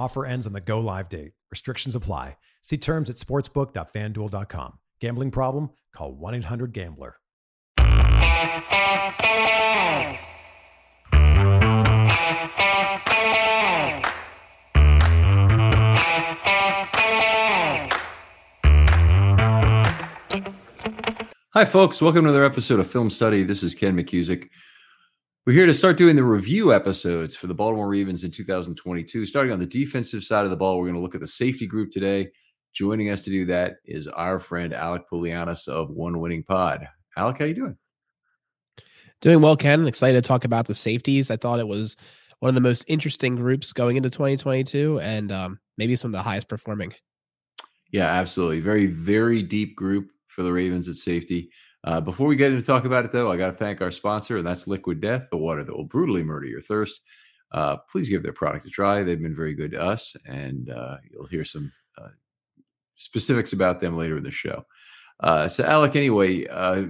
Offer ends on the go live date. Restrictions apply. See terms at sportsbook.fanduel.com. Gambling problem? Call 1 800 Gambler. Hi, folks. Welcome to another episode of Film Study. This is Ken McKusick. We're here to start doing the review episodes for the Baltimore Ravens in 2022. Starting on the defensive side of the ball, we're going to look at the safety group today. Joining us to do that is our friend Alec Pulianis of One Winning Pod. Alec, how are you doing? Doing well, Ken. Excited to talk about the safeties. I thought it was one of the most interesting groups going into 2022 and um, maybe some of the highest performing. Yeah, absolutely. Very, very deep group for the Ravens at safety. Uh, before we get into talk about it, though, I got to thank our sponsor, and that's Liquid Death, the water that will brutally murder your thirst. Uh, please give their product a try. They've been very good to us, and uh, you'll hear some uh, specifics about them later in the show. Uh, so, Alec, anyway, uh,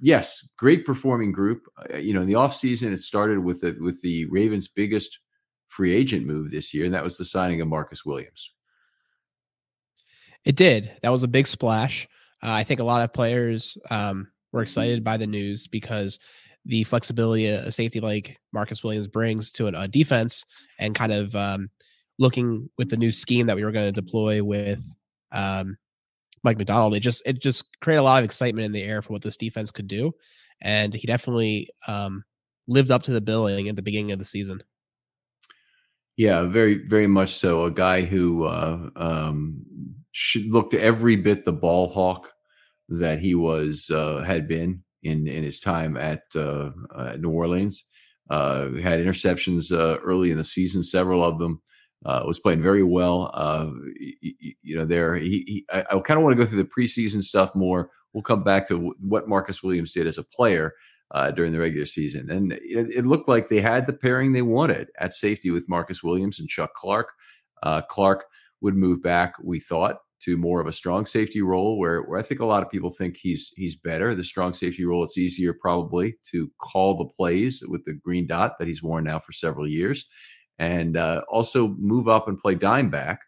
yes, great performing group. you know, in the offseason, it started with the, with the Ravens' biggest free agent move this year, and that was the signing of Marcus Williams. It did. That was a big splash. Uh, I think a lot of players um, were excited by the news because the flexibility a safety like Marcus Williams brings to an, a defense and kind of um, looking with the new scheme that we were going to deploy with um, Mike Macdonald, it just it just created a lot of excitement in the air for what this defense could do, and he definitely um, lived up to the billing at the beginning of the season. Yeah, very very much so. A guy who uh, um, looked every bit the ball hawk that he was uh, had been in in his time at, uh, uh New Orleans. Uh, had interceptions uh, early in the season, several of them. Uh, was playing very well. You, you, know, there he, he I, I kind of want to go through the preseason stuff more. We'll come back to what Marcus Williams did as a player during the regular season, and it, it, looked like they had the pairing they wanted at safety with Marcus Williams and Chuck Clark. Clark would move back, we thought, to more of a strong safety role where, where I think a lot of people think he's he's better. The strong safety role, it's easier probably to call the plays with the green dot that he's worn now for several years. And uh, also move up and play dime back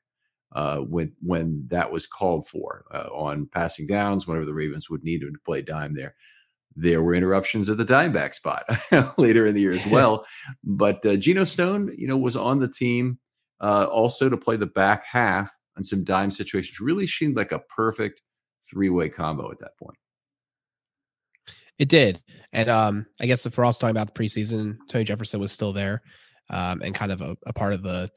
uh, when when that was called for uh, on passing downs, whenever the Ravens would need him to play dime there. There were interruptions at the dime back spot later in the year as well. but uh, Geno Stone, you know, was on the team uh, also to play the back half on some dime situations. Really seemed like a perfect three way combo at that point. It did. And um, I guess if we're also talking about the preseason, Tony Jefferson was still there um, and kind of a, a, part of the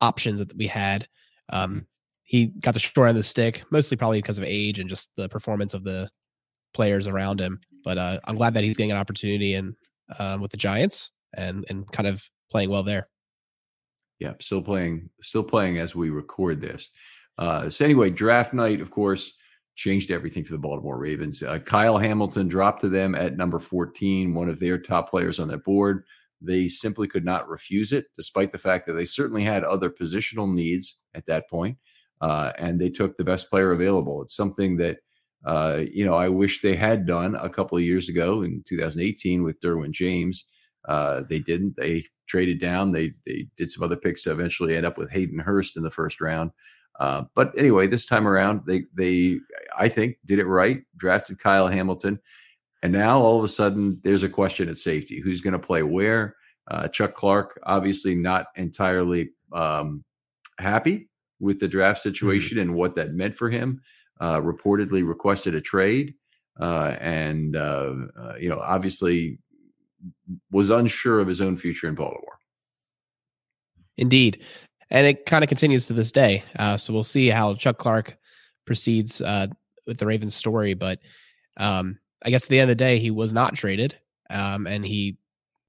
options that we had. Um, mm-hmm. he got the short end of the stick, mostly probably because of age and just the performance of the players around him. But uh, I'm glad that he's getting an opportunity and um, with the Giants and and kind of playing well there. Yeah, still playing, still playing as we record this. Uh, so anyway, draft night, of course, changed everything for the Baltimore Ravens. Uh, Kyle Hamilton dropped to them at number 14, one of their top players on that board. They simply could not refuse it, despite the fact that they certainly had other positional needs at that point, uh, and they took the best player available. It's something that uh, you know I wish they had done a couple of years ago in 2018 with Derwin James. Uh, they didn't. They traded down. They they did some other picks to eventually end up with Hayden Hurst in the first round. Uh, but anyway, this time around, they they I think did it right. Drafted Kyle Hamilton, and now all of a sudden there's a question at safety: who's going to play where? Uh, Chuck Clark obviously not entirely um, happy with the draft mm-hmm. situation mm-hmm. and what that meant for him. Uh, reportedly requested a trade, uh, and uh, you know obviously was unsure of his own future in Baltimore. Indeed and it kind of continues to this day. Uh, so we'll see how Chuck Clark proceeds uh, with the Ravens story. But um, I guess at the end of the day, he was not traded, um, and he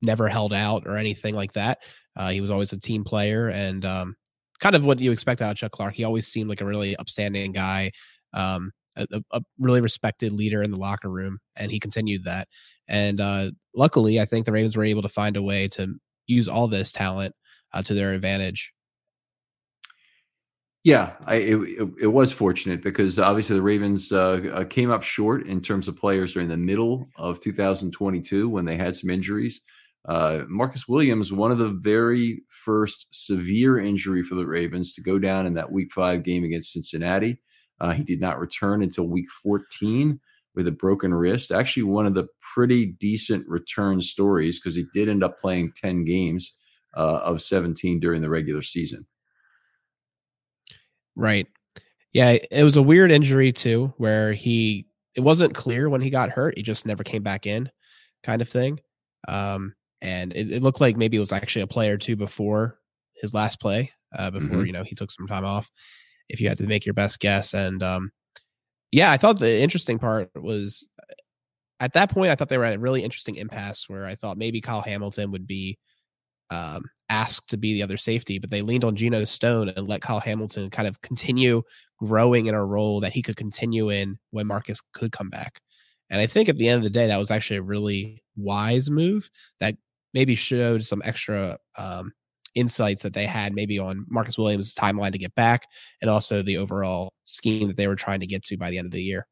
never held out or anything like that. Uh, he was always a team player, and um, kind of what you expect out of Chuck Clark. He always seemed like a really upstanding guy, um, a, a, really respected leader in the locker room, and he continued that. And uh, luckily, I think the Ravens were able to find a way to use all this talent uh, to their advantage yeah, I, it, it, was fortunate because obviously the Ravens uh, uh, came up short in terms of players during the middle of 2022 when they had some injuries. Uh, Marcus Williams, one of the very first severe injury for the Ravens to go down in that Week Five game against Cincinnati. Uh, he did not return until Week 14 with a broken wrist. Actually, one of the pretty decent return stories because he did end up playing 10 games uh, of 17 during the regular season. Right. Yeah, it was a weird injury too, where he it wasn't clear when he got hurt. He just never came back in, kind of thing. Um, and it, it looked like maybe it was actually a play or two before his last play, uh, before mm-hmm. you know he took some time off. If you had to make your best guess, and um, yeah, I thought the interesting part was at that point I thought they were at a really interesting impasse where I thought maybe Kyle Hamilton would be um, asked to be the other safety, but they leaned on Geno Stone and let Kyle Hamilton kind of continue growing in a role that he could continue in when Marcus could come back. And I think at the end of the day, that was actually a really wise move that maybe showed some extra um, insights that they had maybe on Marcus Williams' timeline to get back and also the overall scheme that they were trying to get to by the end of the year.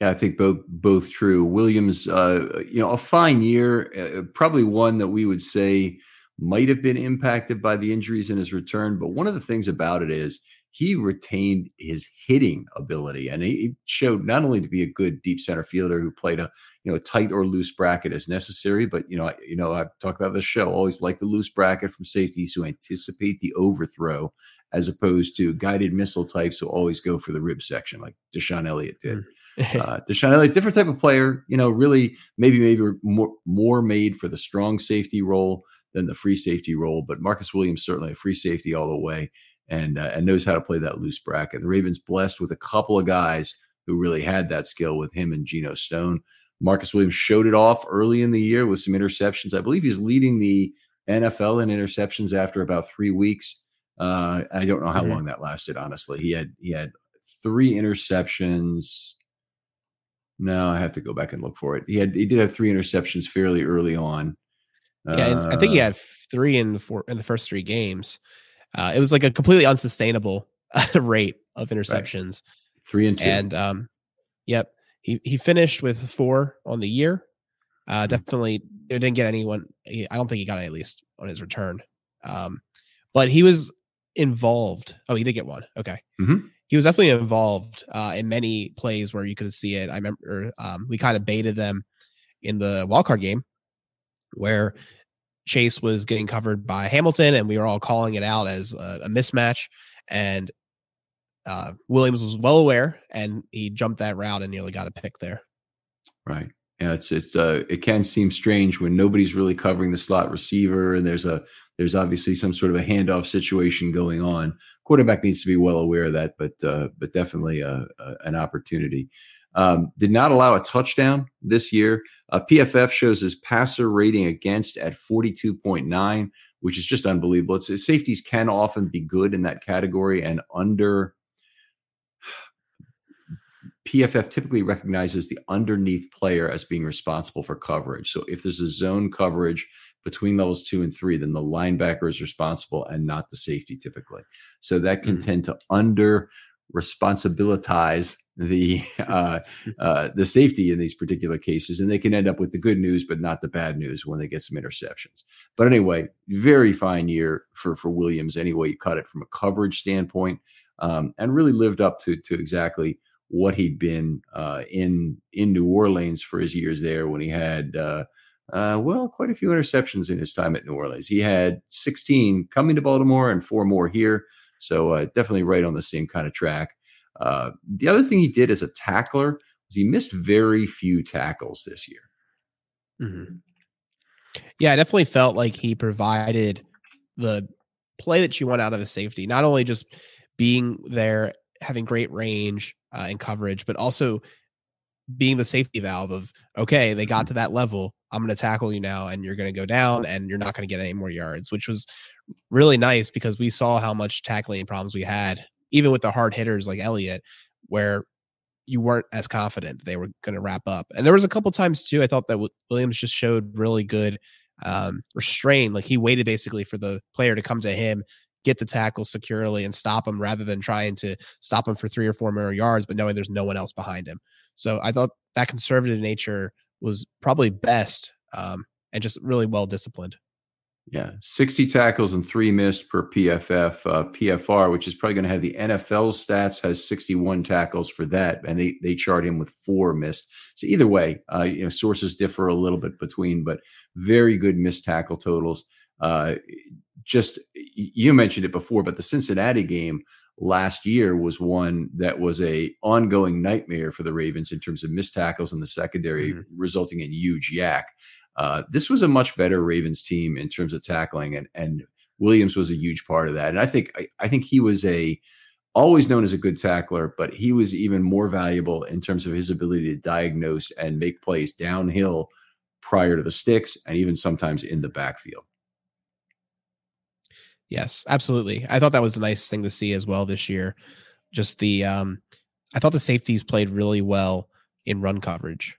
Yeah, I think both both true. Williams, uh, you know, a fine year, uh, probably one that we would say might have been impacted by the injuries in his return. But one of the things about it is he retained his hitting ability, and he showed not only to be a good deep center fielder who played a you know a tight or loose bracket as necessary, but you know you know I've talked about this show. Always like the loose bracket from safeties who anticipate the overthrow as opposed to guided missile types who always go for the rib section, like DeShon Elliott did. Mm. uh, DeShon Elliott, different type of player, you know, really maybe maybe more more made for the strong safety role than the free safety role. But Marcus Williams certainly a free safety all the way, and uh, and knows how to play that loose bracket. The Ravens blessed with a couple of guys who really had that skill with him and Geno Stone. Marcus Williams showed it off early in the year with some interceptions. I believe he's leading the NFL in interceptions after about three weeks. Uh, I don't know how mm-hmm. long that lasted. Honestly, he had he had three interceptions. No, I have to go back and look for it. He had he did have three interceptions fairly early on. Yeah, uh, I think he uh, had three in the four in the first three games. Uh, it was like a completely unsustainable rate of interceptions. Right. Three and two. And um, yep, he he finished with four on the year. Uh, mm-hmm. definitely didn't get anyone. I don't think he got any at least on his return. Um, but he was involved. Oh, he did get one. Okay. Mm-hmm. He was definitely involved uh, in many plays where you could see it. I remember um, we kind of baited them in the wildcard game where Chase was getting covered by Hamilton, and we were all calling it out as a, a mismatch. And uh, Williams was well aware, and he jumped that route and nearly got a pick there. Right. Yeah, it's it's uh, it can seem strange when nobody's really covering the slot receiver, and there's a there's obviously some sort of a handoff situation going on. Quarterback needs to be well aware of that, but uh, but definitely a, a, an opportunity. Um, did not allow a touchdown this year. Uh, PFF shows his passer rating against at 42.9, which is just unbelievable. It's, safeties can often be good in that category, and under PFF typically recognizes the underneath player as being responsible for coverage. So if there's a zone coverage between levels two and three, then the linebacker is responsible and not the safety typically. So that can mm-hmm. tend to under responsibilize the uh, uh, the safety in these particular cases, and they can end up with the good news, but not the bad news when they get some interceptions. But anyway, very fine year for for Williams. Anyway, you cut it from a coverage standpoint, um, and really lived up to to exactly what he'd been uh, in in New Orleans for his years there when he had uh, uh, well quite a few interceptions in his time at New Orleans. He had 16 coming to Baltimore and four more here, so uh, definitely right on the same kind of track. Uh, the other thing he did as a tackler was he missed very few tackles this year. Mm-hmm. Yeah, I definitely felt like he provided the play that you want out of the safety, not only just being there having great range uh, and coverage, but also being the safety valve of okay, they got to that level. I'm going to tackle you now, and you're going to go down, and you're not going to get any more yards, which was really nice because we saw how much tackling problems we had, even with the hard hitters like Elliott, where you weren't as confident they were going to wrap up. And there was a couple times too. I thought that Williams just showed really good um, restraint. Like he waited basically for the player to come to him get the tackle securely and stop him rather than trying to stop him for three or four more yards, but knowing there's no one else behind him. So I thought that conservative nature was probably best um, and just really well disciplined. Yeah, 60 tackles and three missed per PFF. Uh, PFR, which is probably going to have the NFL stats, has 61 tackles for that, and they they chart him with four missed. So either way, uh, you know, sources differ a little bit between, but very good missed tackle totals. Uh, just you mentioned it before, but the Cincinnati game last year was one that was a ongoing nightmare for the Ravens in terms of missed tackles in the secondary, mm-hmm. resulting in huge YAC. Uh, this was a much better Ravens team in terms of tackling, and and Williams was a huge part of that. And I think I, I think he was a always known as a good tackler, but he was even more valuable in terms of his ability to diagnose and make plays downhill prior to the sticks, and even sometimes in the backfield. Yes, absolutely. I thought that was a nice thing to see as well this year. Just the um I thought the safeties played really well in run coverage.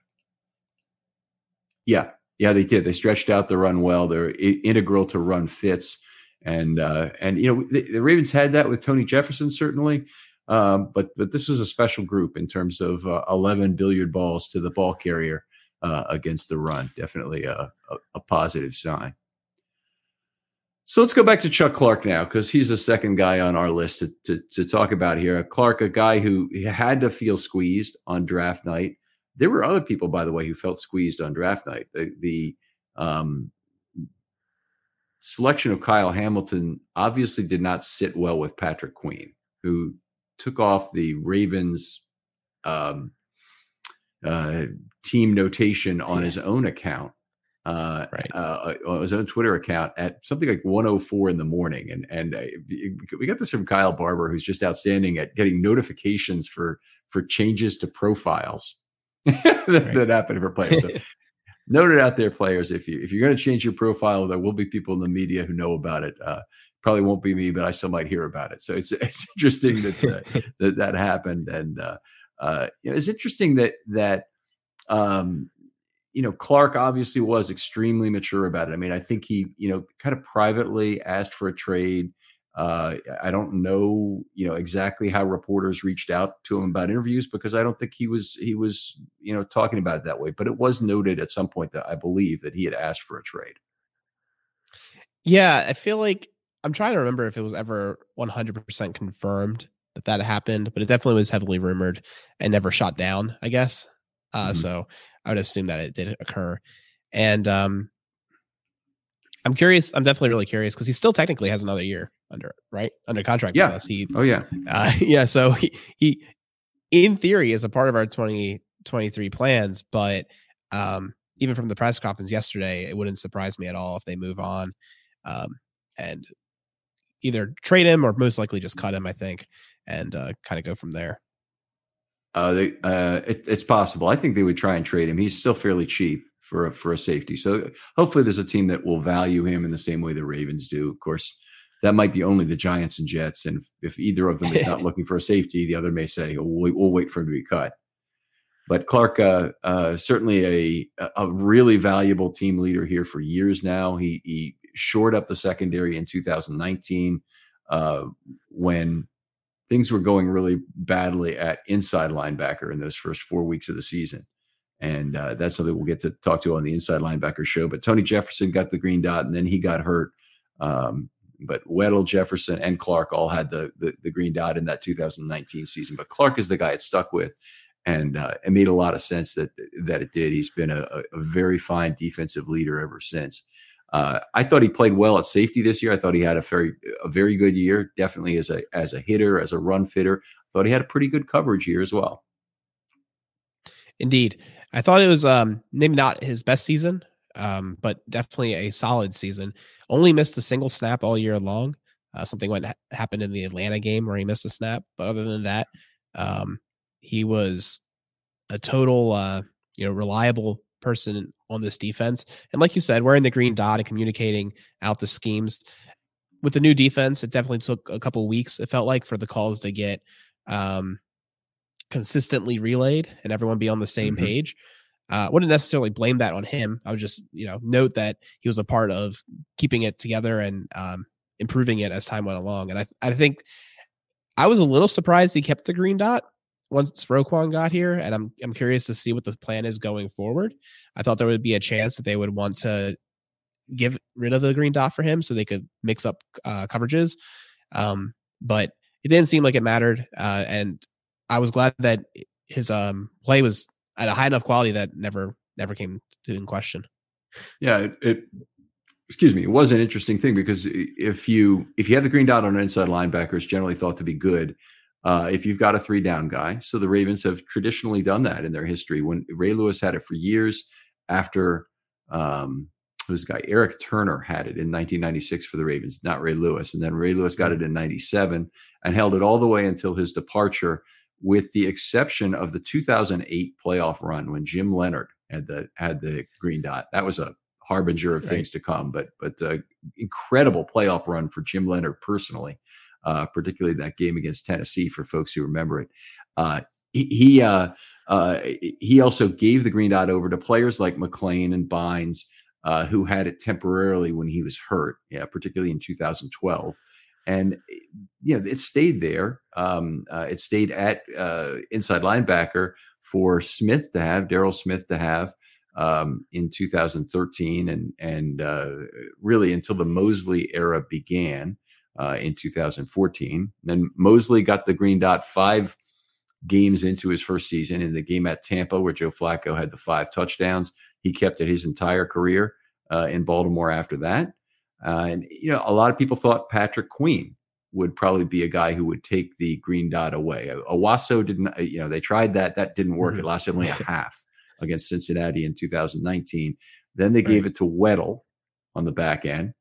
Yeah. Yeah, they did. They stretched out the run well. They're integral to run fits. And uh and you know, the, the Ravens had that with Tony Jefferson certainly. Um, but but this was a special group in terms of uh, 11 billiard balls to the ball carrier uh, against the run. Definitely a, a, a positive sign. So let's go back to Chuck Clark now, because he's the second guy on our list to, to, to, talk about here. Clark, a guy who had to feel squeezed on draft night. There were other people, by the way, who felt squeezed on draft night. The, the um, selection of Kyle Hamilton obviously did not sit well with Patrick Queen, who took off the Ravens um, uh, team notation on his own account uh, right. uh, on his own Twitter account at something like 104 in the morning. And and uh, we got this from Kyle Barber, who's just outstanding at getting notifications for for changes to profiles that, that happen for players. So note it out there, players. If you if you're going to change your profile, there will be people in the media who know about it. Uh, probably won't be me, but I still might hear about it. So it's it's interesting that uh, that, that happened, and uh, uh, you know, it's interesting that that um, you know, Clark obviously was extremely mature about it. I mean, I think he, you know, kind of privately asked for a trade. Uh, I don't know, you know, exactly how reporters reached out to him about interviews because I don't think he was he was, you know, talking about it that way. But it was noted at some point that I believe that he had asked for a trade. Yeah, I feel like I'm trying to remember if it was ever 100% confirmed that that happened, but it definitely was heavily rumored and never shot down, I guess. Uh, mm-hmm. So I would assume that it did occur. And um, I'm curious. I'm definitely really curious because he still technically has another year under right under contract. Yeah. He. Oh yeah. Uh, yeah. So he he in theory is a part of our 2023 plans, but um, even from the press conference yesterday, it wouldn't surprise me at all if they move on um, and either trade him or most likely just cut him. I think and uh, kind of go from there. Uh, they, uh, it, it's possible. I think they would try and trade him. He's still fairly cheap for a, for a safety. So hopefully, there's a team that will value him in the same way the Ravens do. Of course, that might be only the Giants and Jets. And if either of them is not looking for a safety, the other may say, oh, we'll, we'll, wait for him to be cut. But Clark, uh, uh, certainly a a really valuable team leader here for years now. He he shored up the secondary in 2019 uh, when things were going really badly at inside linebacker in those first four weeks of the season. And uh, that's something we'll get to talk to on the inside linebacker show. But Tony Jefferson got the green dot and then he got hurt. Um, but Weddle, Jefferson, and Clark all had the, the, the green dot in that 2019 season. But Clark is the guy it stuck with, and uh, it made a lot of sense that that it did. He's been a, a very fine defensive leader ever since. Uh, I thought he played well at safety this year. I thought he had a very a very good year, definitely as a as a hitter, as a run fitter. I thought he had a pretty good coverage year as well. Indeed, I thought it was um, maybe not his best season, um, but definitely a solid season. Only missed a single snap all year long. Uh, something went happened in the Atlanta game where he missed a snap, but other than that, um, he was a total uh, you know reliable person on this defense. And like you said, wearing the green dot and communicating out the schemes with the new defense, it definitely took a couple weeks. It felt like for the calls to get um, consistently relayed and everyone be on the same mm-hmm. page. Uh, I wouldn't necessarily blame that on him. I would just, you know, note that he was a part of keeping it together and um, improving it as time went along. And I, I think I was a little surprised he kept the green dot once Roquan got here, and I'm I'm curious to see what the plan is going forward. I thought there would be a chance that they would want to give rid of the green dot for him so they could mix up uh, coverages, um, but it didn't seem like it mattered. Uh, and I was glad that his um, play was at a high enough quality that never never came to in question. Yeah, it, it excuse me, it was an interesting thing because if you if you have the green dot on an inside linebacker, it's generally thought to be good uh, if you've got a three down guy. So the Ravens have traditionally done that in their history. When Ray Lewis had it for years after um, this guy Eric Turner had it in 1996 for the Ravens, not Ray Lewis, and then Ray Lewis got it in '97 and held it all the way until his departure, with the exception of the 2008 playoff run when Jim Leonhard had the had the green dot. That was a harbinger of right. things to come, but but uh, incredible playoff run for Jim Leonhard personally uh, particularly that game against Tennessee for folks who remember it. Uh, he he, uh, uh, he also gave the green dot over to players like McClain and Bynes, uh, who had it temporarily when he was hurt, yeah, particularly in 2012. And you know, it stayed there. Um, uh, it stayed at inside linebacker for Smith to have, Daryl Smith to have. Um, in 2013 and and uh, really until the Mosley era began uh, in 2014. And then Mosley got the green dot five games into his first season in the game at Tampa, where Joe Flacco had the five touchdowns. He kept it his entire career uh, in Baltimore after that. Uh, and, you know, a lot of people thought Patrick Queen would probably be a guy who would take the green dot away. Owasso didn't, uh, you know, they tried that. That didn't work. Mm-hmm. It lasted only a half against Cincinnati in 2019. Then they right. gave it to Weddle on the back end.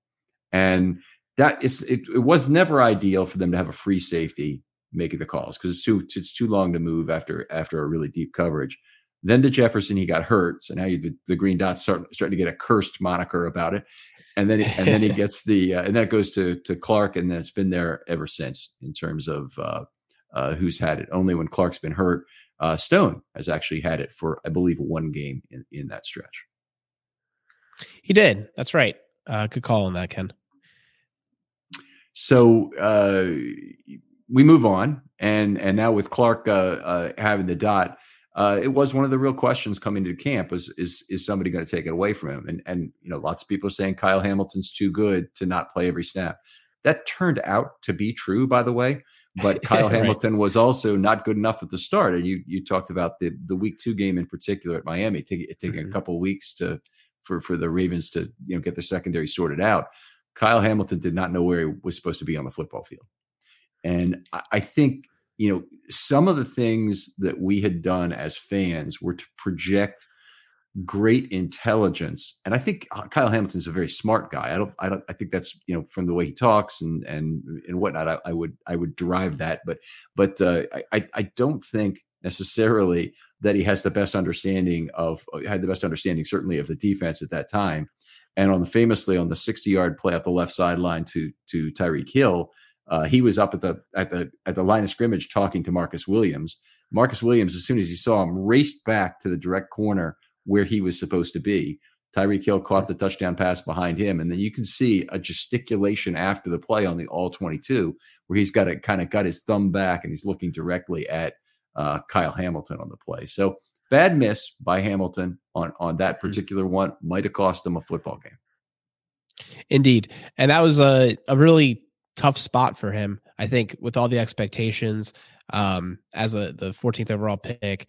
And that is it, it was never ideal for them to have a free safety making the calls because it's too it's too long to move after after a really deep coverage. Then to Jefferson, he got hurt, so now you, the, the green dots start starting to get a cursed moniker about it, and then and then he gets the uh, and that goes to to Clark, and then it's been there ever since in terms of uh, uh, who's had it. Only when Clark's been hurt, uh, Stone has actually had it for I believe one game in in that stretch. He did. That's right. Uh, good call on that, Ken. So uh, we move on, and and now with Clark uh, uh, having the dot, uh, it was one of the real questions coming to camp was is is somebody going to take it away from him? And and you know, lots of people are saying Kyle Hamilton's too good to not play every snap. That turned out to be true, by the way. But Kyle right. Hamilton was also not good enough at the start. And you you talked about the the week two game in particular at Miami, taking taking mm-hmm. a couple of weeks to for for the Ravens to you know get their secondary sorted out. Kyle Hamilton did not know where he was supposed to be on the football field, and I, I think you know some of the things that we had done as fans were to project great intelligence. And i think uh, kyle hamilton's a very smart guy. I don't i don't i think that's you know from the way he talks and and and whatnot i, I would i would derive that. But but uh, i i don't think necessarily that he has the best understanding of uh, had the best understanding certainly of the defense at that time. And on the famously on the 60 yard play up the left sideline to to tyreek hill uh, he was up at the at the at the line of scrimmage talking to marcus williams marcus williams as soon as he saw him raced back to the direct corner where he was supposed to be. Tyreek Hill caught the touchdown pass behind him. And then you can see a gesticulation after the play on the all 22, where he's got a kind of got his thumb back and he's looking directly at uh, Kyle Hamilton on the play. So bad miss by Hamilton on, on that hmm. particular one might have cost him a football game. Indeed. And that was a, a really tough spot for him. I think with all the expectations um, as a, the 14th overall pick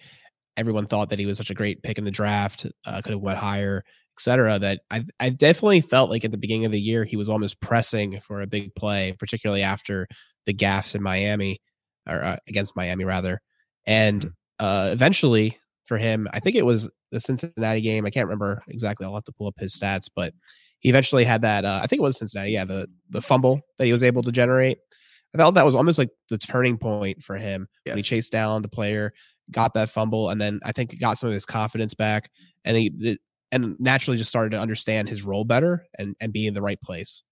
everyone thought that he was such a great pick in the draft, uh, could have went higher, etc. That I I definitely felt like at the beginning of the year he was almost pressing for a big play, particularly after the gaffes in Miami or uh, against Miami rather, and mm-hmm. uh, eventually for him, I think it was the Cincinnati game. I can't remember exactly. I'll have to pull up his stats, but he eventually had that. Uh, I think it was Cincinnati. Yeah, the the fumble that he was able to generate. I felt that was almost like the turning point for him yeah. when he chased down the player got that fumble, and then I think got some of his confidence back, and he and naturally just started to understand his role better and and be in the right place.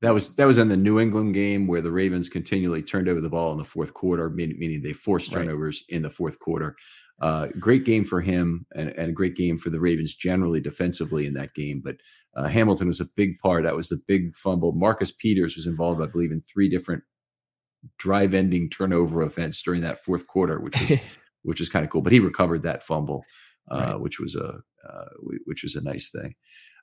That was that was in the New England game where the Ravens continually turned over the ball in the fourth quarter, meaning, meaning they forced turnovers right. in the fourth quarter. Uh, great game for him and, and, a great game for the Ravens generally defensively in that game. But uh, Hamilton was a big part. That was the big fumble. Marcus Peters was involved, I believe, in three different drive ending turnover events during that fourth quarter, which was which is kind of cool. But he recovered that fumble, uh, right. which was a uh, which was a nice thing.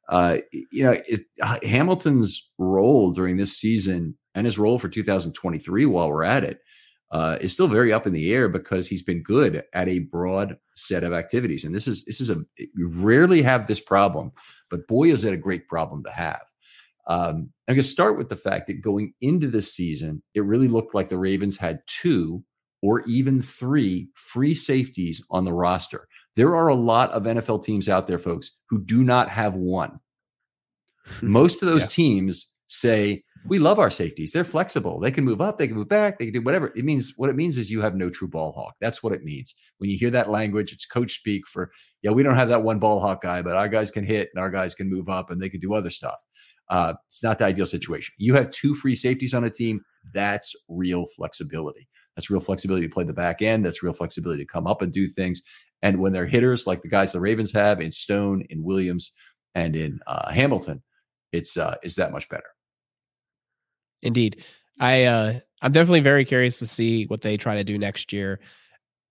Uh, you know, it, uh, Hamilton's role during this season and his role for 2023, while we're at it, uh, is still very up in the air because he's been good at a broad set of activities. And this is this is a we rarely have this problem, but boy, is it a great problem to have. Um, I'm going to start with the fact that going into this season, it really looked like the Ravens had two or even three free safeties on the roster. There are a lot of NFL teams out there, folks, who do not have one. Most of those yeah. teams say, we love our safeties. They're flexible. They can move up, they can move back, they can do whatever. It means what it means is you have no true ball hawk. That's what it means. When you hear that language, it's coach speak for, yeah, we don't have that one ball hawk guy, but our guys can hit and our guys can move up and they can do other stuff. Uh, it's not the ideal situation. You have two free safeties on a team. That's real flexibility. That's real flexibility to play the back end. That's real flexibility to come up and do things. And when they're hitters like the guys the Ravens have in Stone, in Williams, and in uh, Hamilton, it's uh, is that much better. Indeed, I uh, I'm definitely very curious to see what they try to do next year.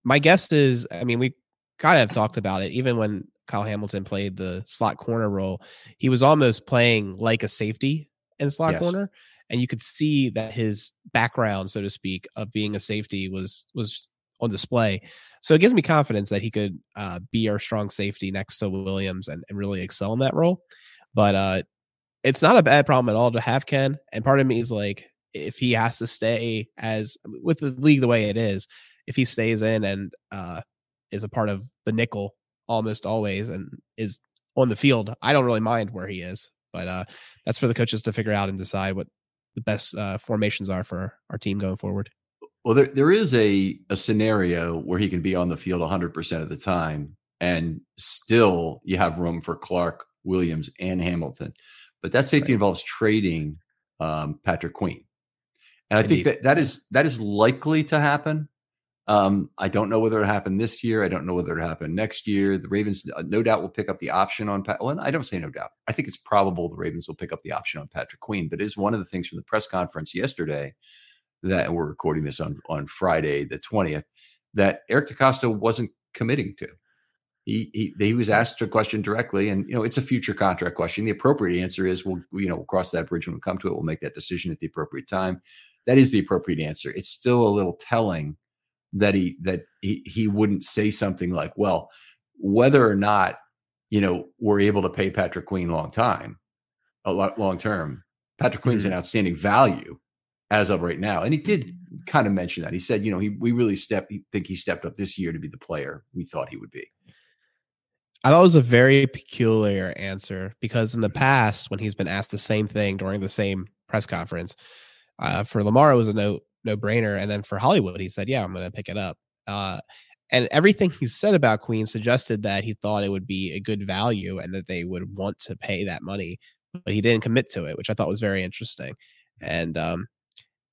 My guess is, I mean, we kind of talked about it even when Kyle Hamilton played the slot corner role. He was almost playing like a safety in slot yes. corner and you could see that his background, so to speak, of being a safety was was on display. So it gives me confidence that he could uh, be our strong safety next to Williams and, and really excel in that role. But uh, it's not a bad problem at all to have Ken. And part of me is like, if he has to stay as with the league the way it is, if he stays in and uh, is a part of the nickel almost always and is on the field, I don't really mind where he is. But uh, that's for the coaches to figure out and decide what the best uh, formations are for our team going forward. Well, there, there is a, a scenario where he can be on the field 100% of the time, and still you have room for Clark, Williams, and Hamilton. But that safety right. involves trading um, Patrick Queen. And I Indeed. think that that is that is likely to happen. Um, I don't know whether it happened this year. I don't know whether it happened next year. The Ravens, uh, no doubt, will pick up the option on Pat. Well, I don't say no doubt. I think it's probable the Ravens will pick up the option on Patrick Queen. But is one of the things from the press conference yesterday that we're recording this on on Friday the twentieth that Eric DeCosta wasn't committing to. He, he he was asked a question directly, and you know it's a future contract question. The appropriate answer is we'll you know we'll cross that bridge when we come to it. We'll make that decision at the appropriate time. That is the appropriate answer. It's still a little telling that he that he he wouldn't say something like, "Well, whether or not you know we're able to pay Patrick Queen long time, a lot long term. Patrick Queen's mm-hmm. an outstanding value as of right now, and he did kind of mention that. He said, you know, he we really stepped. Think he stepped up this year to be the player we thought he would be. I thought it was a very peculiar answer because in the past, when he's been asked the same thing during the same press conference, uh, for Lamar it was a no no brainer, and then for Hollywood he said, "Yeah, I'm going to pick it up." Uh, and everything he said about Queen suggested that he thought it would be a good value and that they would want to pay that money, but he didn't commit to it, which I thought was very interesting. And um,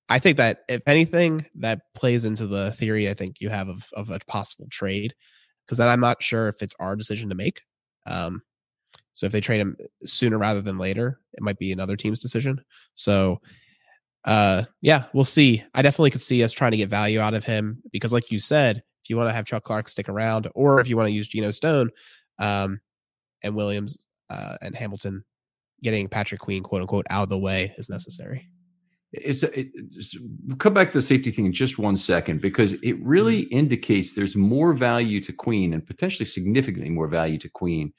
I think that if anything, that plays into the theory I think you have of of a possible trade because then I'm not sure if it's our decision to make. Um, so if they trade him sooner rather than later, it might be another team's decision. So, uh, yeah, we'll see. I definitely could see us trying to get value out of him because, like you said, if you want to have Chuck Clark stick around, or if you want to use Geno Stone, um, and Williams uh, and Hamilton, getting Patrick Queen, quote unquote, out of the way is necessary it's, it's come back to the safety thing in just one second because it really mm-hmm. indicates there's more value to Queen and potentially significantly more value to Queen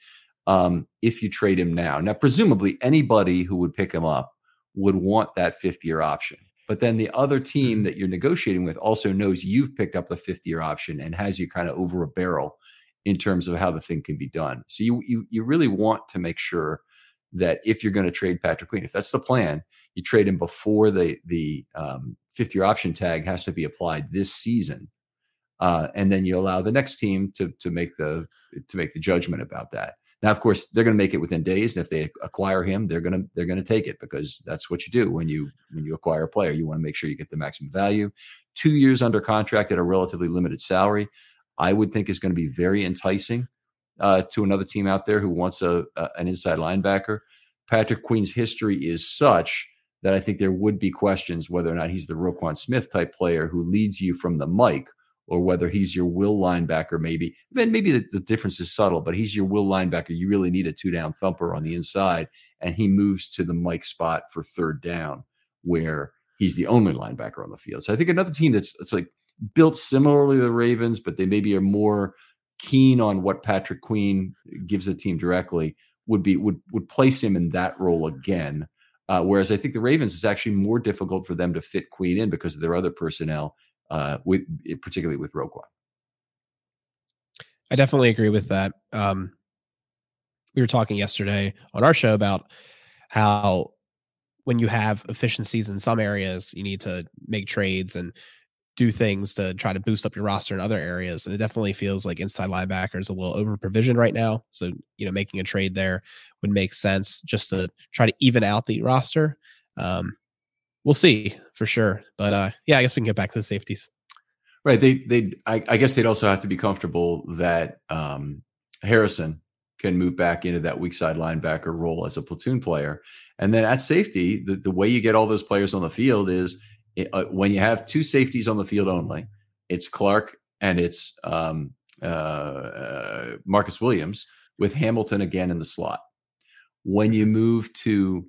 um, if you trade him now. Now, presumably, anybody who would pick him up would want that fifth year option. But then the other team mm-hmm. that you're negotiating with also knows you've picked up the fifth year option and has you kind of over a barrel in terms of how the thing can be done. So you you you really want to make sure that if you're going to trade Patrick Queen, if that's the plan, you trade him before the the um, fifth year option tag has to be applied this season, uh, and then you allow the next team to to make the to make the judgment about that. Now, of course, they're going to make it within days, and if they acquire him, they're going to they're going to take it because that's what you do when you when you acquire a player. You want to make sure you get the maximum value. Two years under contract at a relatively limited salary, I would think is going to be very enticing uh, to another team out there who wants a, a an inside linebacker. Patrick Queen's history is such that I think there would be questions whether or not he's the Roquan Smith type player who leads you from the mic, or whether he's your will linebacker. Maybe then maybe the, the difference is subtle, but he's your will linebacker. You really need a two down thumper on the inside, and he moves to the mic spot for third down, where he's the only linebacker on the field. So I think another team that's it's like built similarly to the Ravens, but they maybe are more keen on what Patrick Queen gives the team directly would be would would place him in that role again uh, whereas I think the Ravens is actually more difficult for them to fit Queen in because of their other personnel, uh, with particularly with Roquan. I definitely agree with that. Um, we were talking yesterday on our show about how when you have efficiencies in some areas, you need to make trades and do things to try to boost up your roster in other areas. And it definitely feels like inside linebacker is a little over provision right now. So, you know, making a trade there would make sense just to try to even out the roster. Um, we'll see for sure. But uh, yeah, I guess we can get back to the safeties. Right. They, they, I, I guess they'd also have to be comfortable that um, Harrison can move back into that weak side linebacker role as a platoon player. And then at safety, the, the way you get all those players on the field is uh, when you have two safeties on the field only, it's Clark and it's um, uh, uh, Marcus Williams with Hamilton again in the slot. When you move to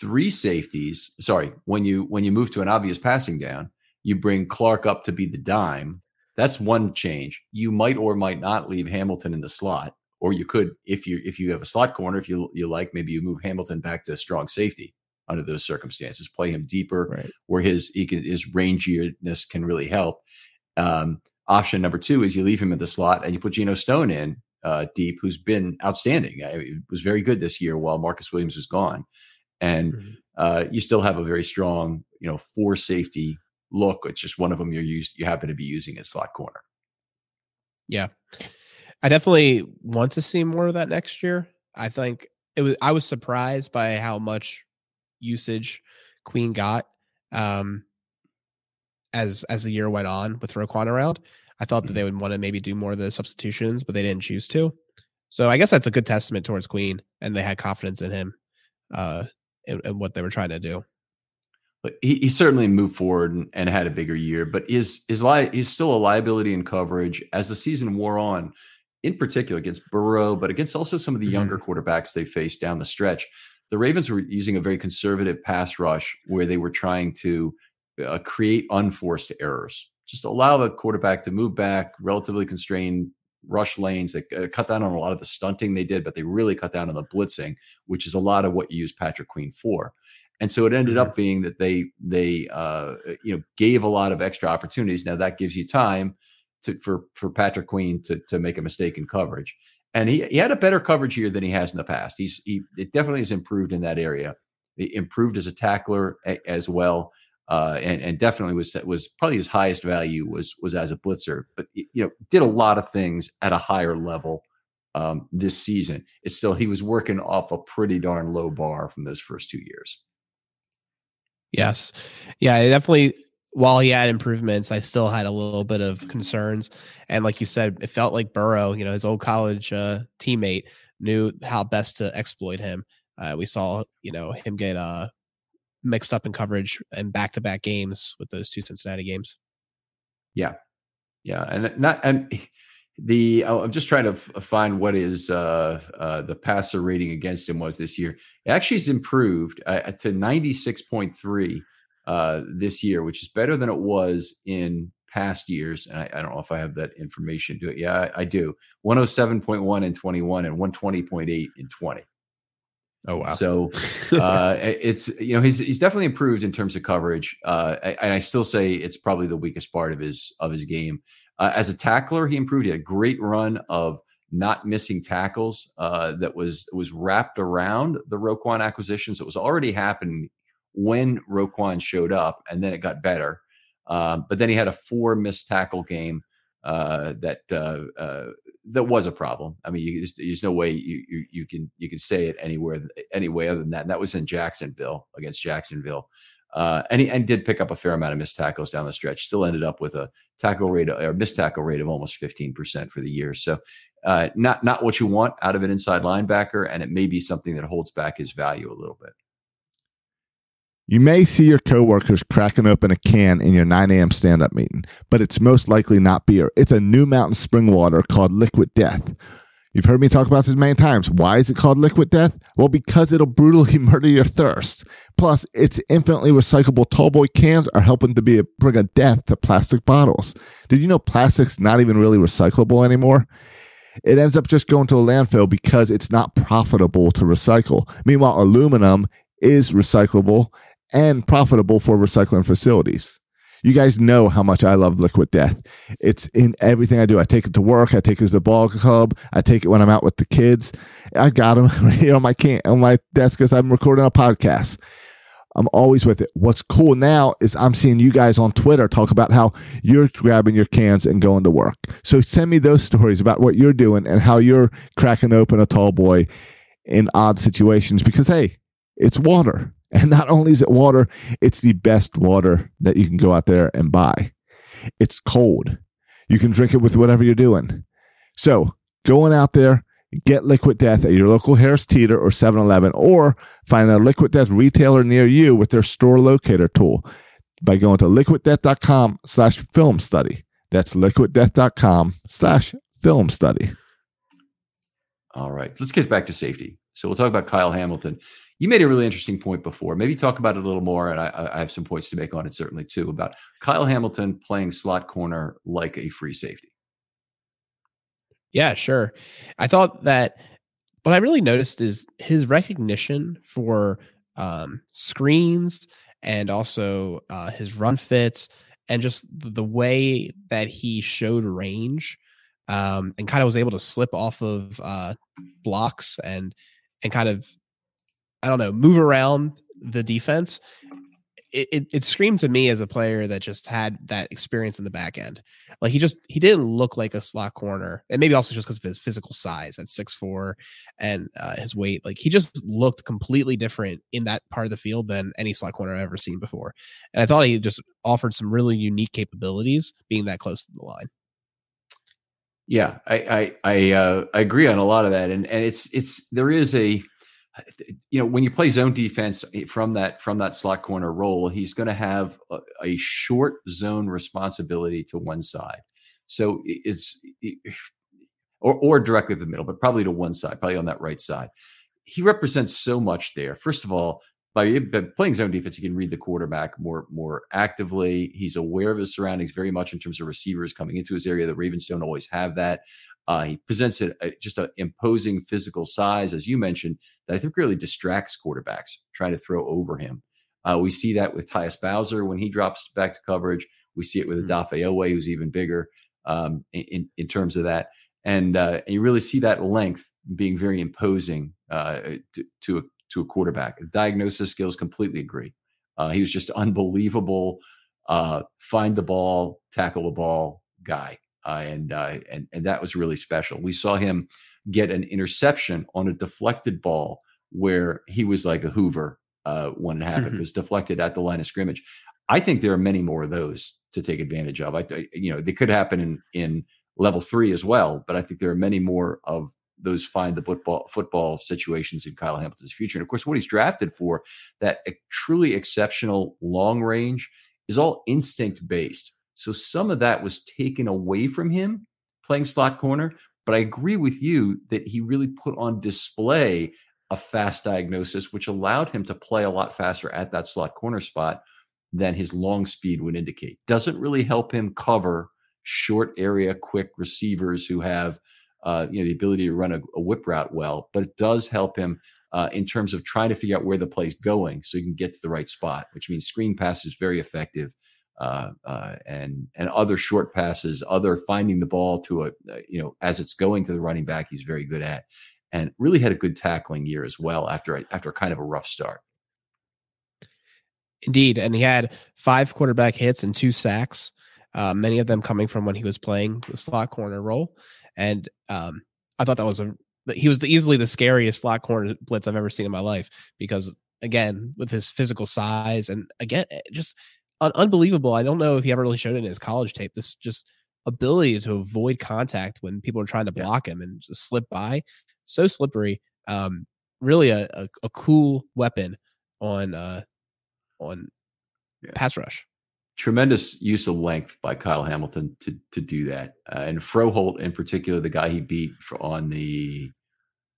three safeties, sorry, when you when you move to an obvious passing down, you bring Clark up to be the dime. That's one change. You might or might not leave Hamilton in the slot, or you could if you if you have a slot corner, if you you like, maybe you move Hamilton back to strong safety under those circumstances. Play him deeper right. where his he can, his ranginess can really help. Um, option number two is you leave him in the slot and you put Geno Stone in uh, deep, who's been outstanding. It was very good this year while Marcus Williams was gone, and mm-hmm. uh, you still have a very strong, you know, four safety look. It's just one of them you're used you happen to be using at slot corner. Yeah, I definitely want to see more of that next year. I think it was. I was surprised by how much usage Queen got um, as as the year went on with Roquan around. I thought that mm-hmm. they would want to maybe do more of the substitutions, but they didn't choose to. So I guess that's a good testament towards Queen, and they had confidence in him uh, and, and what they were trying to do. But he, he certainly moved forward and, and, had a bigger year, but is is li- he's still a liability in coverage as the season wore on. in particular against Burrow, but against also some of the mm-hmm. younger quarterbacks they faced down the stretch. The Ravens were using a very conservative pass rush where they were trying to uh, create unforced errors. Just allow the quarterback to move back, relatively constrained rush lanes. They uh, cut down on a lot of the stunting they did, but they really cut down on the blitzing, which is a lot of what you use Patrick Queen for. And so it ended mm-hmm. up being that they they uh, you know gave a lot of extra opportunities. Now that gives you time to, for for Patrick Queen to to make a mistake in coverage. And he, he had a better coverage here than he has in the past. He's he it definitely has improved in that area. He improved as a tackler a, as well, uh, and and definitely was was probably his highest value was was as a blitzer. But you know did a lot of things at a higher level um, this season. It's still he was working off a pretty darn low bar from those first two years. Yes, yeah, definitely while he had improvements, I still had a little bit of concerns. And like you said, it felt like Burrow, you know, his old college uh, teammate, knew how best to exploit him. Uh, we saw, you know, him get uh, mixed up in coverage and back to back games with those two Cincinnati games. Yeah, yeah, and not and the I'm just trying to find what is uh, uh, the passer rating against him was this year. It actually has improved uh, to 96.3 uh, this year, which is better than it was in past years. And I, I don't know if I have that information. Do it? Yeah, I, I do. 107.1 in 21 and 120.8 in 20. Oh wow! So uh, it's you know he's he's definitely improved in terms of coverage, uh, and I still say it's probably the weakest part of his of his game. Uh, as a tackler, he improved. He had a great run of not missing tackles uh, that was was wrapped around the Roquan acquisitions. It was already happening when Roquan showed up, and then it got better. Uh, but then he had a four missed tackle game uh, that uh, uh that was a problem. I mean, you, there's, no way you, you, you can you can say it anywhere any way other than that. And that was in Jacksonville against Jacksonville, uh, and he and did pick up a fair amount of missed tackles down the stretch. Still ended up with a tackle rate or missed tackle rate of almost 15 percent for the year. So. Uh, not not what you want out of an inside linebacker, and it may be something that holds back his value a little bit. You may see your coworkers cracking open a can in your 9 a.m. stand up meeting, but it's most likely not beer. It's a new mountain spring water called Liquid Death. You've heard me talk about this many times. Why is it called Liquid Death? Well, because it'll brutally murder your thirst. Plus, its infinitely recyclable tallboy cans are helping to be a, bring a death to plastic bottles. Did you know plastic's not even really recyclable anymore? It ends up just going to a landfill because it's not profitable to recycle. Meanwhile, aluminum is recyclable and profitable for recycling facilities. You guys know how much I love Liquid Death. It's in everything I do. I take it to work. I take it to the ball club. I take it when I'm out with the kids. I got them right here on my can on my desk as I'm recording a podcast. I'm always with it. What's cool now is I'm seeing you guys on Twitter talk about how you're grabbing your cans and going to work. So send me those stories about what you're doing and how you're cracking open a tall boy in odd situations because hey, it's water. And not only is it water, it's the best water that you can go out there and buy. It's cold. You can drink it with whatever you're doing. So going out there, get Liquid Death at your local Harris Teeter or 7-Eleven, or find a Liquid Death retailer near you with their store locator tool by going to liquiddeath.com slash film study. That's liquiddeath.com slash film study. All right. Let's get back to safety. So we'll talk about Kyle Hamilton. You made a really interesting point before. Maybe talk about it a little more, and I, I have some points to make on it certainly too about Kyle Hamilton playing slot corner like a free safety. Yeah, sure. I thought that what I really noticed is his recognition for um, screens and also uh, his run fits and just the way that he showed range um, and kind of was able to slip off of uh, blocks and and kind of I don't know, move around the defense. It, it, it screamed to me as a player that just had that experience in the back end. Like he just he didn't look like a slot corner, and maybe also just because of his physical size at six four and uh, his weight. Like he just looked completely different in that part of the field than any slot corner I've ever seen before. And I thought he just offered some really unique capabilities being that close to the line. Yeah, I I I, uh, I agree on a lot of that, and and it's it's there is a you know when you play zone defense eh, from that from that slot corner role he's going to have a, a, short zone responsibility to one side so it's or or directly to the middle, but probably to one side, probably on that right side. He represents so much there. First of all, by playing zone defense, he can read the quarterback more more actively. He's aware of his surroundings very much in terms of receivers coming into his area. The Ravens don't always have that. Uh, he presents a, a, just an imposing physical size, as you mentioned, that I think really distracts quarterbacks trying to throw over him. Uh, we see that with Tyus Bowser when he drops back to coverage. We see it with mm-hmm. Odafe Oweh, who's even bigger um, in, in terms of that. And, uh, and you really see that length being very imposing uh, to, to, a, to a quarterback. Diagnosis skills, completely agree. Uh, he was just unbelievable. Uh, find the ball, tackle the ball guy. Uh, and, uh, and and that was really special. We saw him get an interception on a deflected ball where he was like a Hoover uh, when it happened. it was deflected at the line of scrimmage. I think there are many more of those to take advantage of. I, I, you know, they could happen in in level three as well, but I think there are many more of those find the football football situations in Kyle Hamilton's future. And of course, what he's drafted for that truly exceptional long range is all instinct based. So some of that was taken away from him playing slot corner. But I agree with you that he really put on display a fast diagnosis, which allowed him to play a lot faster at that slot corner spot than his long speed would indicate. Doesn't really help him cover short area, quick receivers who have uh, you know the ability to run a, a, whip route well, but it does help him uh, in terms of trying to figure out where the play's going so he can get to the right spot, which means screen pass is very effective. Uh, uh, and and other short passes, other finding the ball to a uh, you know as it's going to the running back, he's very good at, and really had a good tackling year as well after after kind of a rough start. Indeed, and he had five quarterback hits and two sacks, uh, many of them coming from when he was playing the slot corner role, and um, I thought that was a he was easily the scariest slot corner blitz I've ever seen in my life because again with his physical size and again eh, just unbelievable. I don't know if he ever really showed it in his college tape. This just ability to avoid contact when people are trying to block yeah. him and just slip by, so slippery. Um, really a, a, a cool weapon on uh on yeah. pass rush. Tremendous use of length by Kyle Hamilton to to do that, uh, and Froholdt in particular, the guy he beat on the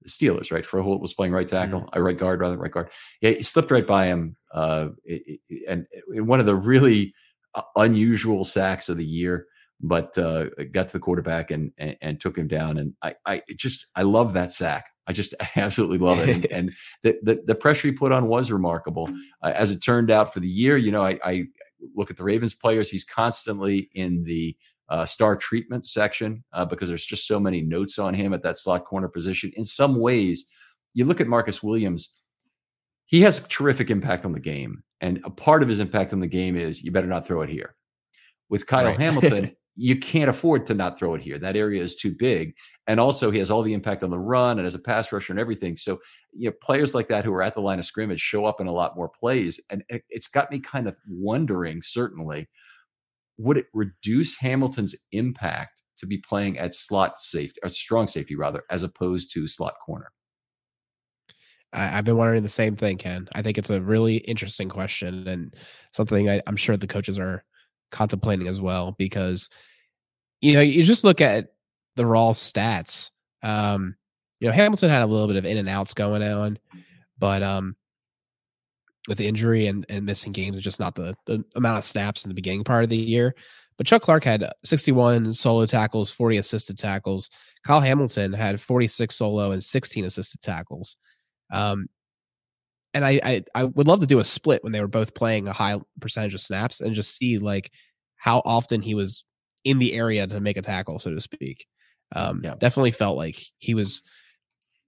the Steelers, right? Froholdt was playing right tackle. I right guard rather, right guard. Yeah, he slipped right by him, uh, it, it, and in one of the really uh, unusual sacks of the year. But uh, got to the quarterback and, and, and took him down, and I I just I love that sack. I just absolutely love it, and, and the, the, the pressure he put on was remarkable. Uh, as it turned out for the year, you know, I, I look at the Ravens players; he's constantly in the uh, star treatment section uh, because there's just so many notes on him at that slot corner position. In some ways, you look at Marcus Williams, he has a terrific impact on the game. And a part of his impact on the game is you better not throw it here. With Kyle right. Hamilton, you can't afford to not throw it here. That area is too big. And also, he has all the impact on the run and as a pass rusher and everything. So, you know, players like that who are at the line of scrimmage show up in a lot more plays. And it's got me kind of wondering, certainly, would it reduce Hamilton's impact to be playing at slot safety, or strong safety rather, as opposed to slot corner? I, have been wondering the same thing, Ken. I think it's a really interesting question and something I, I'm sure the coaches are contemplating as well because you know you just look at the raw stats. Um, you know, Hamilton had a little bit of in and outs going on, but um, with injury and, and missing games is just not the, the amount of snaps in the beginning part of the year. But Chuck Clark had 61 solo tackles, 40 assisted tackles. Kyle Hamilton had 46 solo and 16 assisted tackles. Um, and I, I, I would love to do a split when they were both playing a high percentage of snaps and just see like how often he was in the area to make a tackle, so to speak. Um, yeah. Definitely felt like he was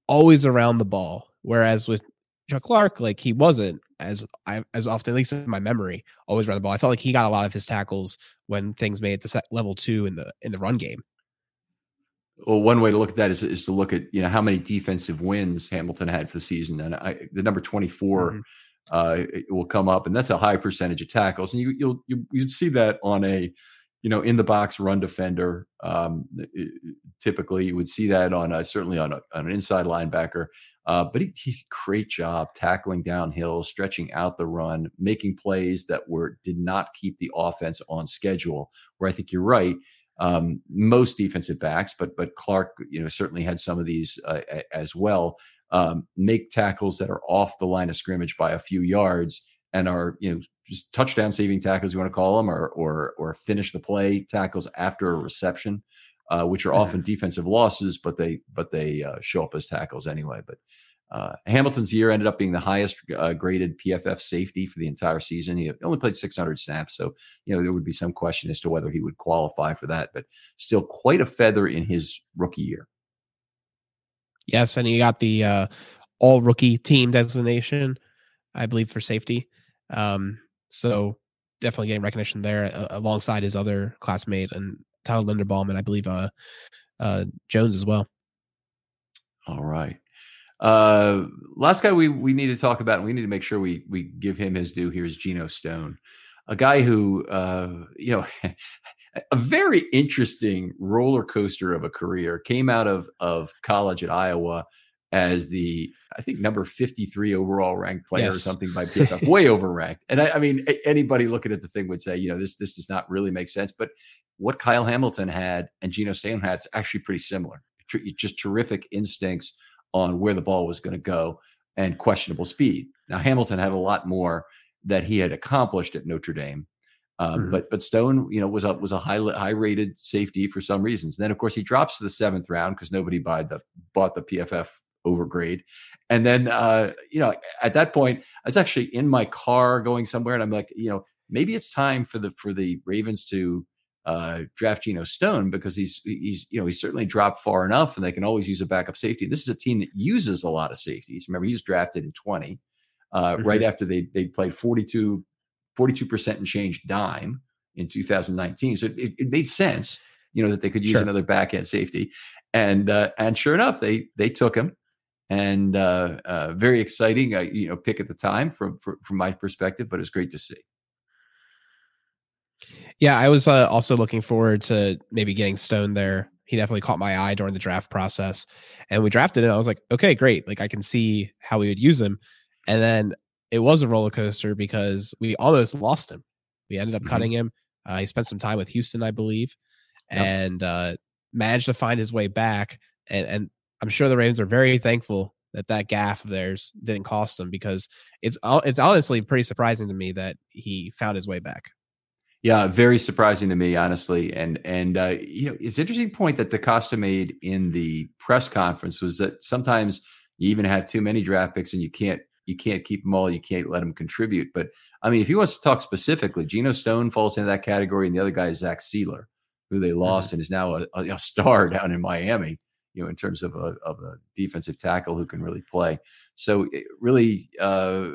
always around the ball. Whereas with Chuck Clark, like he wasn't as I as often, at least in my memory, always run the ball. I felt like he got a lot of his tackles when things made it to set level two in the in the run game. Well, one way to look at that is, is to look at you know how many defensive wins Hamilton had for the season, and I, the number twenty four mm-hmm. uh, will come up, and that's a high percentage of tackles, and you you'll you, you'd see that on a you know in the box run defender. Um, typically, you would see that on a, certainly on, a, on an inside linebacker. Uh, but he, he great job tackling downhill, stretching out the run, making plays that were did not keep the offense on schedule. Where I think you're right. um, most defensive backs, but but Clark, you know, certainly had some of these uh, as well. Um, make tackles that are off the line of scrimmage by a few yards and are you know just touchdown saving tackles you want to call them or or or finish the play tackles after a reception uh, which are mm-hmm. often defensive losses but they but they uh, show up as tackles anyway but uh, Hamilton's year ended up being the highest uh, graded PFF safety for the entire season. He only played 600 snaps, so you know there would be some question as to whether he would qualify for that. But still, quite a feather in his rookie year. Yes, and he got the uh, all rookie team designation, I believe, for safety. Um, so definitely getting recognition there uh, alongside his other classmate and Tyler Linderbaum and I believe uh, uh, Jones as well. All right. Uh, last guy we we need to talk about, and we need to make sure we we give him his due here is Geno Stone, a guy who uh, you know. a very interesting roller coaster of a career came out of of college at Iowa as the I think number 53 overall ranked player yes. or something by PFF, way overranked. And I, I, mean, anybody looking at the thing would say, you know, this this does not really make sense. But what Kyle Hamilton had and Geno Stone had is actually pretty similar. Just terrific instincts on where the ball was going to go and questionable speed. Now Hamilton had a lot more that he had accomplished at Notre Dame. Um, mm-hmm. But but Stone, you know, was a was a high high rated safety for some reasons. And then of course he drops to the seventh round because nobody bought the bought the PFF overgrade. And then, uh, you know, at that point, I was actually in my car going somewhere, and I'm like, you know, maybe it's time for the for the Ravens to uh, draft Geno Stone because he's he's you know he's certainly dropped far enough, and they can always use a backup safety. This is a team that uses a lot of safeties. Remember, he was drafted in 20, uh, mm-hmm. right after they they played 42 percent and change dime in 2019. So it, it made sense, you know, that they could use sure. another back end safety, and uh, and sure enough, they they took him and uh, uh, very exciting, uh, you know, pick at the time from, from, from my perspective. But it's great to see. Yeah, I was uh, also looking forward to maybe getting Stone there. He definitely caught my eye during the draft process, and we drafted it. I was like, okay, great. Like I can see how we would use him, and then it was a roller coaster because we almost lost him. We ended up mm-hmm. cutting him. Uh, he spent some time with Houston, I believe, yep. and uh, managed to find his way back. And, and I'm sure the Ravens are very thankful that that gaffe of theirs didn't cost them because it's it's honestly pretty surprising to me that he found his way back. Yeah, very surprising to me, honestly. And and uh, you know, it's interesting point that DeCosta made in the press conference was that sometimes you even have too many draft picks and you can't you can't keep them all, you can't let them contribute. But I mean, if he wants to talk specifically, Geno Stone falls into that category, and the other guy is Zach Sieler, who they lost mm-hmm. and is now a, a, star down in Miami you know, in terms of a, of a defensive tackle who can really play. So really, uh,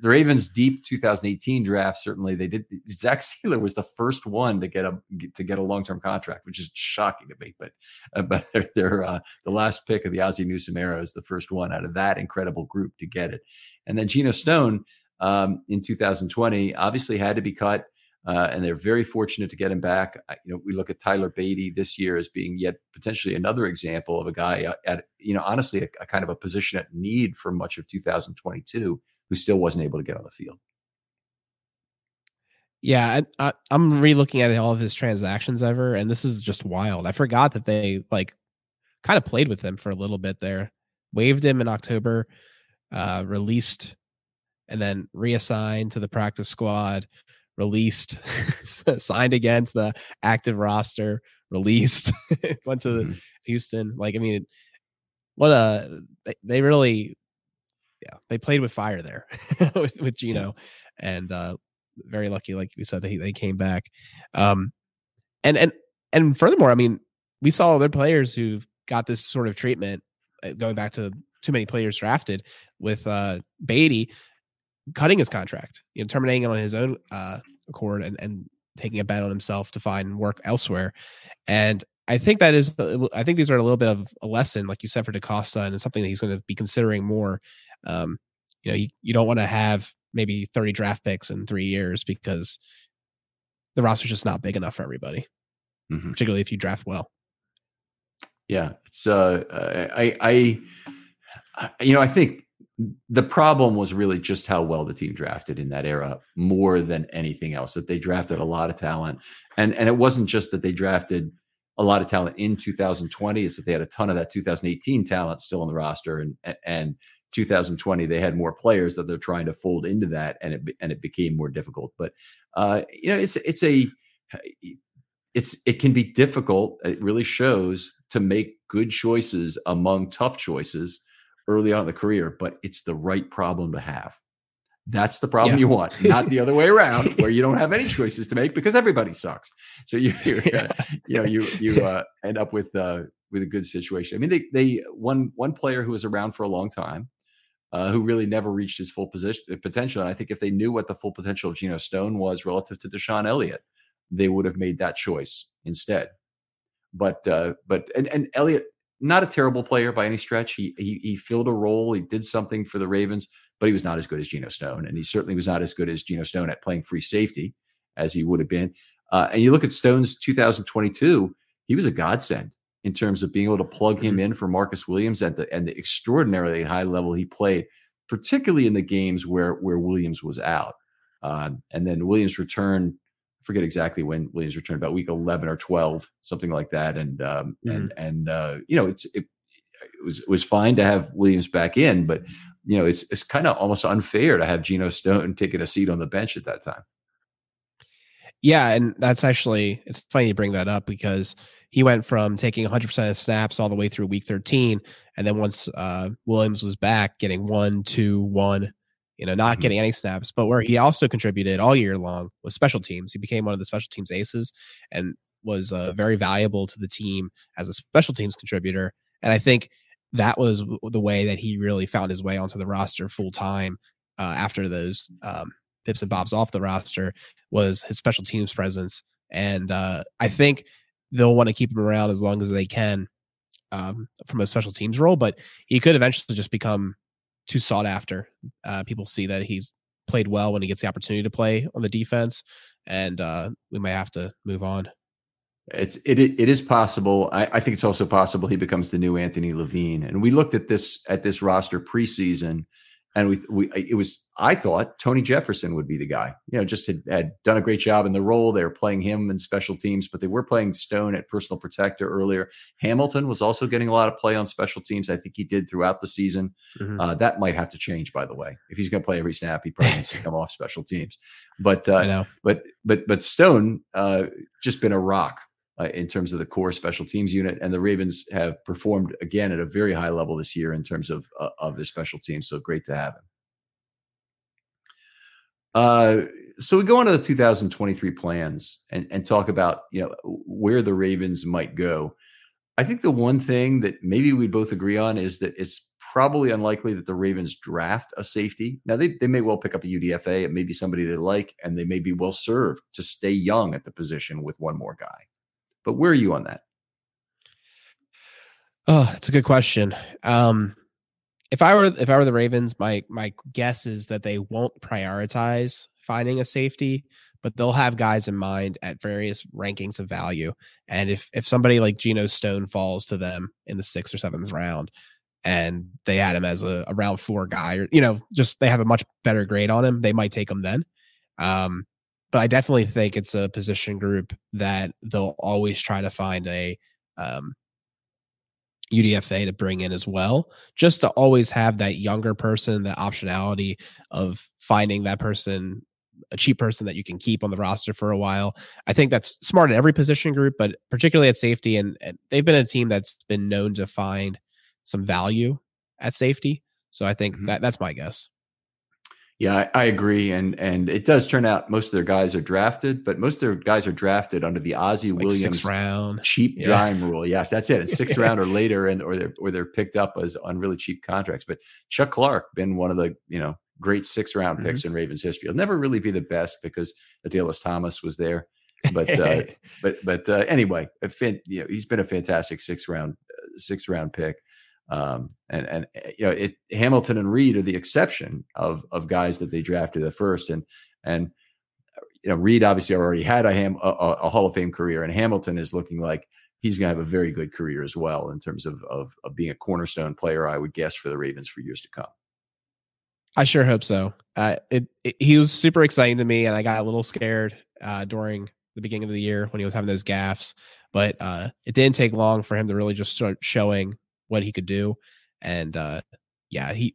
the Ravens' deep 2018 draft certainly they did. Zach Sieler was the first one to get a to get a long term contract, which is shocking to me. But uh, but they're, they're uh, the last pick of the Ozzie Newsome era is the first one out of that incredible group to get it. And then Geno Stone um, in 2020 obviously had to be cut. Uh, and they're very fortunate to get him back. you know, we look at Tyler Badie this year as being yet potentially another example of a guy at, at you know, honestly, a, a, kind of a position at need for much of 2022 who still wasn't able to get on the field. Yeah, I, am re-looking at all of his transactions ever, and this is just wild. I forgot that they like kind of played with him for a little bit there, waived him in October, uh, released, and then reassigned to the practice squad released, signed again to the active roster, released, went to mm-hmm. Houston. Like, I mean, what a they, they really, yeah, they played with fire there with, with Geno, and uh, very lucky, like we said, they they came back. Um, and and and furthermore, I mean, we saw other players who got this sort of treatment uh, going back to too many players drafted with uh Badie cutting his contract, you know, terminating it on his own uh, accord and, and taking a bet on himself to find work elsewhere. And I think that is, I think these are a little bit of a lesson, like you said, for DeCosta, and it's something that he's going to be considering more. Um, you know, you, you don't want to have maybe 30 draft picks in three years because the roster's just not big enough for everybody, mm-hmm. particularly if you draft well. Yeah, it's uh, I, I, I, you know, I think the problem was really just how well the team drafted in that era more than anything else that they drafted a lot of talent. And and it wasn't just that they drafted a lot of talent in 2020 it's that they had a ton of that 2018 talent still on the roster and and 2020 they had more players that they're trying to fold into that and it and it became more difficult. But uh you know it's it's a it's it can be difficult it really shows to make good choices among tough choices early on in the career, but it's the right problem to have. That's the problem yeah. you want, not the other way around, where you don't have any choices to make because everybody sucks. So you, yeah. you know, you you uh, end up with uh, with a good situation. I mean, they they one one player who was around for a long time, uh, who really never reached his full position uh, potential. And I think if they knew what the full potential of Geno Stone was relative to DeShon Elliott, they would have made that choice instead. But uh, but and and Elliott not a terrible player by any stretch. He, he he filled a role. He did something for the Ravens, but he was not as good as Geno Stone, and he certainly was not as good as Geno Stone at playing free safety as he would have been. Uh, and you look at Stone's 2022, he was a godsend in terms of being able to plug him mm-hmm. in for Marcus Williams at the and the extraordinarily high level he played, particularly in the games where where Williams was out. Uh, and then Williams returned forget exactly when Williams returned, about week 11 or 12, something like that. And, um, mm-hmm. and, and, uh, you know, it's, it, it, was, it was fine to have Williams back in, but, you know, it's, it's kind of almost unfair to have Geno Stone taking a seat on the bench at that time. Yeah. And that's actually, it's funny you bring that up because he went from taking 100% of snaps all the way through week 13. And then once uh, Williams was back, getting one, two, one, you know, not mm-hmm. getting any snaps, but where he also contributed all year long was special teams. He became one of the special teams aces and was uh, very valuable to the team as a special teams contributor. And I think that was the way that he really found his way onto the roster full time uh, after those um, pips and bobs off the roster was his special teams presence. And uh, I think they'll want to keep him around as long as they can um, from a special teams role, but he could eventually just become too sought after. Uh, people see that he's played well when he gets the opportunity to play on the defense, and uh, we may have to move on. It's it it is possible. I, I think it's also possible he becomes the new Anthony Levine. And we looked at this at this roster preseason and we we it was I thought Tony Jefferson would be the guy. You know, just had, had done a great job in the role. They were playing him in special teams, but they were playing Stone at personal protector earlier. Hamilton was also getting a lot of play on special teams. I think he did throughout the season. Mm-hmm. Uh, that might have to change, by the way. If he's going to play every snap, he probably needs to come off special teams. But uh, but but but Stone uh, just been a rock uh, in terms of the core special teams unit. And the Ravens have performed again at a very high level this year in terms of uh, of their special teams. So great to have him. Uh, so we go on to the 2023 plans and, and talk about you know where the Ravens might go. I think the one thing that maybe we'd both agree on is that it's probably unlikely that the Ravens draft a safety. Now they, they may well pick up a UDFA. It may be somebody they like, and they may be well served to stay young at the position with one more guy. But where are you on that? Oh, it's a good question. Um, if I were if I were the Ravens, my my guess is that they won't prioritize finding a safety, but they'll have guys in mind at various rankings of value. And if if somebody like Geno Stone falls to them in the sixth or seventh round, and they had him as a, a round four guy, or you know, just they have a much better grade on him, they might take him then. Um, but I definitely think it's a position group that they'll always try to find a um, UDFA to bring in as well, just to always have that younger person, that optionality of finding that person, a cheap person that you can keep on the roster for a while. I think that's smart in every position group, but particularly at safety. And, and they've been a team that's been known to find some value at safety. So I think mm-hmm. that that's my guess. Yeah, I, I, agree, and and it does turn out most of their guys are drafted, but most of their guys are drafted under the Ozzie like Williams round cheap yeah. dime rule. Yes, that's it. It's sixth round or later, and or they're or they're picked up as on really cheap contracts. But Chuck Clark been one of the you know great six round picks mm-hmm. in Ravens history. He'll never really be the best because Adalius Thomas was there, but uh, but but uh, anyway, fin- you know, he's been a fantastic six round uh, six round pick. Um, and and eh, you know, it, Hamilton and Reed are the exception of of guys that they drafted at first, and and you know, Reed obviously already had a, ham, a, a Hall of Fame career, and Hamilton is looking like he's going to have a very good career as well in terms of, of, of being a cornerstone player, I would guess, for the Ravens for years to come. I sure hope so. Uh, it, it, he was super exciting to me, and I got a little scared uh, during the beginning of the year when he was having those gaffes. But uh, it didn't take long for him to really just start showing what he could do, and uh, yeah, he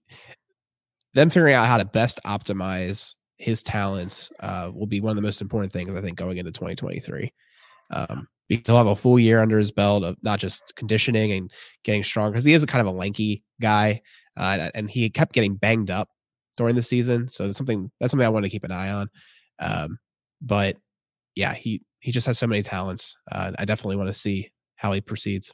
them figuring out how to best optimize his talents uh, will be one of the most important things I think going into 2023. Um, because he'll have a full year under his belt of not just conditioning and getting strong because he is a kind of a lanky guy uh, and he kept getting banged up during the season. So that's something that's something I want to keep an eye on. Um, but yeah, he he just has so many talents. Uh, I definitely want to see how he proceeds.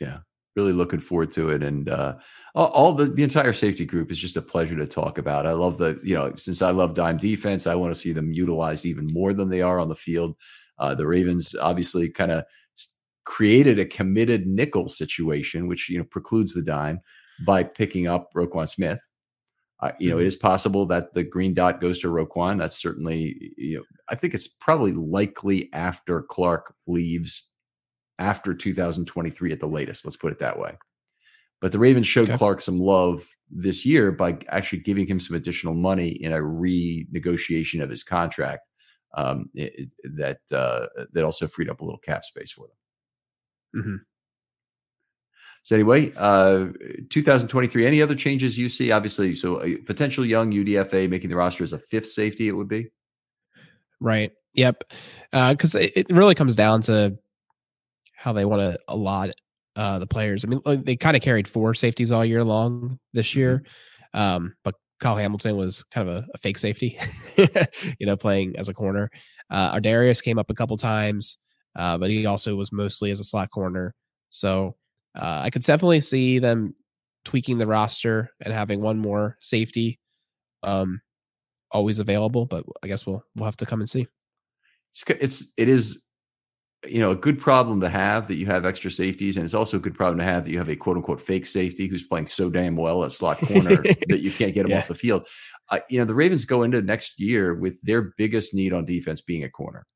Yeah, really looking forward to it. And uh, all, all, the the entire safety group is just a pleasure to talk about. I love the you know since I love dime defense, I want to see them utilized even more than they are on the field. Uh, the Ravens obviously kind of created a committed nickel situation, which you know precludes the dime by picking up Roquan Smith. Uh, you know, mm-hmm. it is possible that the green dot goes to Roquan. That's certainly, you know, I think it's probably likely after Clark leaves after 2023 at the latest. Let's put it that way. But the Ravens showed okay. Clark some love this year by actually giving him some additional money in a renegotiation of his contract um, it, that uh, that also freed up a little cap space for them. Mm-hmm. So anyway, uh, 2023. Any other changes you see? Obviously, so a potential young UDFA making the roster as a fifth safety. It would be right. Yep. Because uh, it, it really comes down to how they want to allot uh, the players. I mean, they kind of carried four safeties all year long this year, mm-hmm. um, but Kyle Hamilton was kind of a, a fake safety, you know, playing as a corner. Uh, Ar'Darius came up a couple times, uh, but he also was mostly as a slot corner. So uh, I could definitely see them tweaking the roster and having one more safety um, always available. But I guess we'll we'll have to come and see. It's it's it is you know a good problem to have that you have extra safeties and it's also a good problem to have that you have a quote unquote fake safety who's playing so damn well at slot corner that you can't get him yeah. off the field. Uh, you know the ravens go into next year with their biggest need on defense being a corner.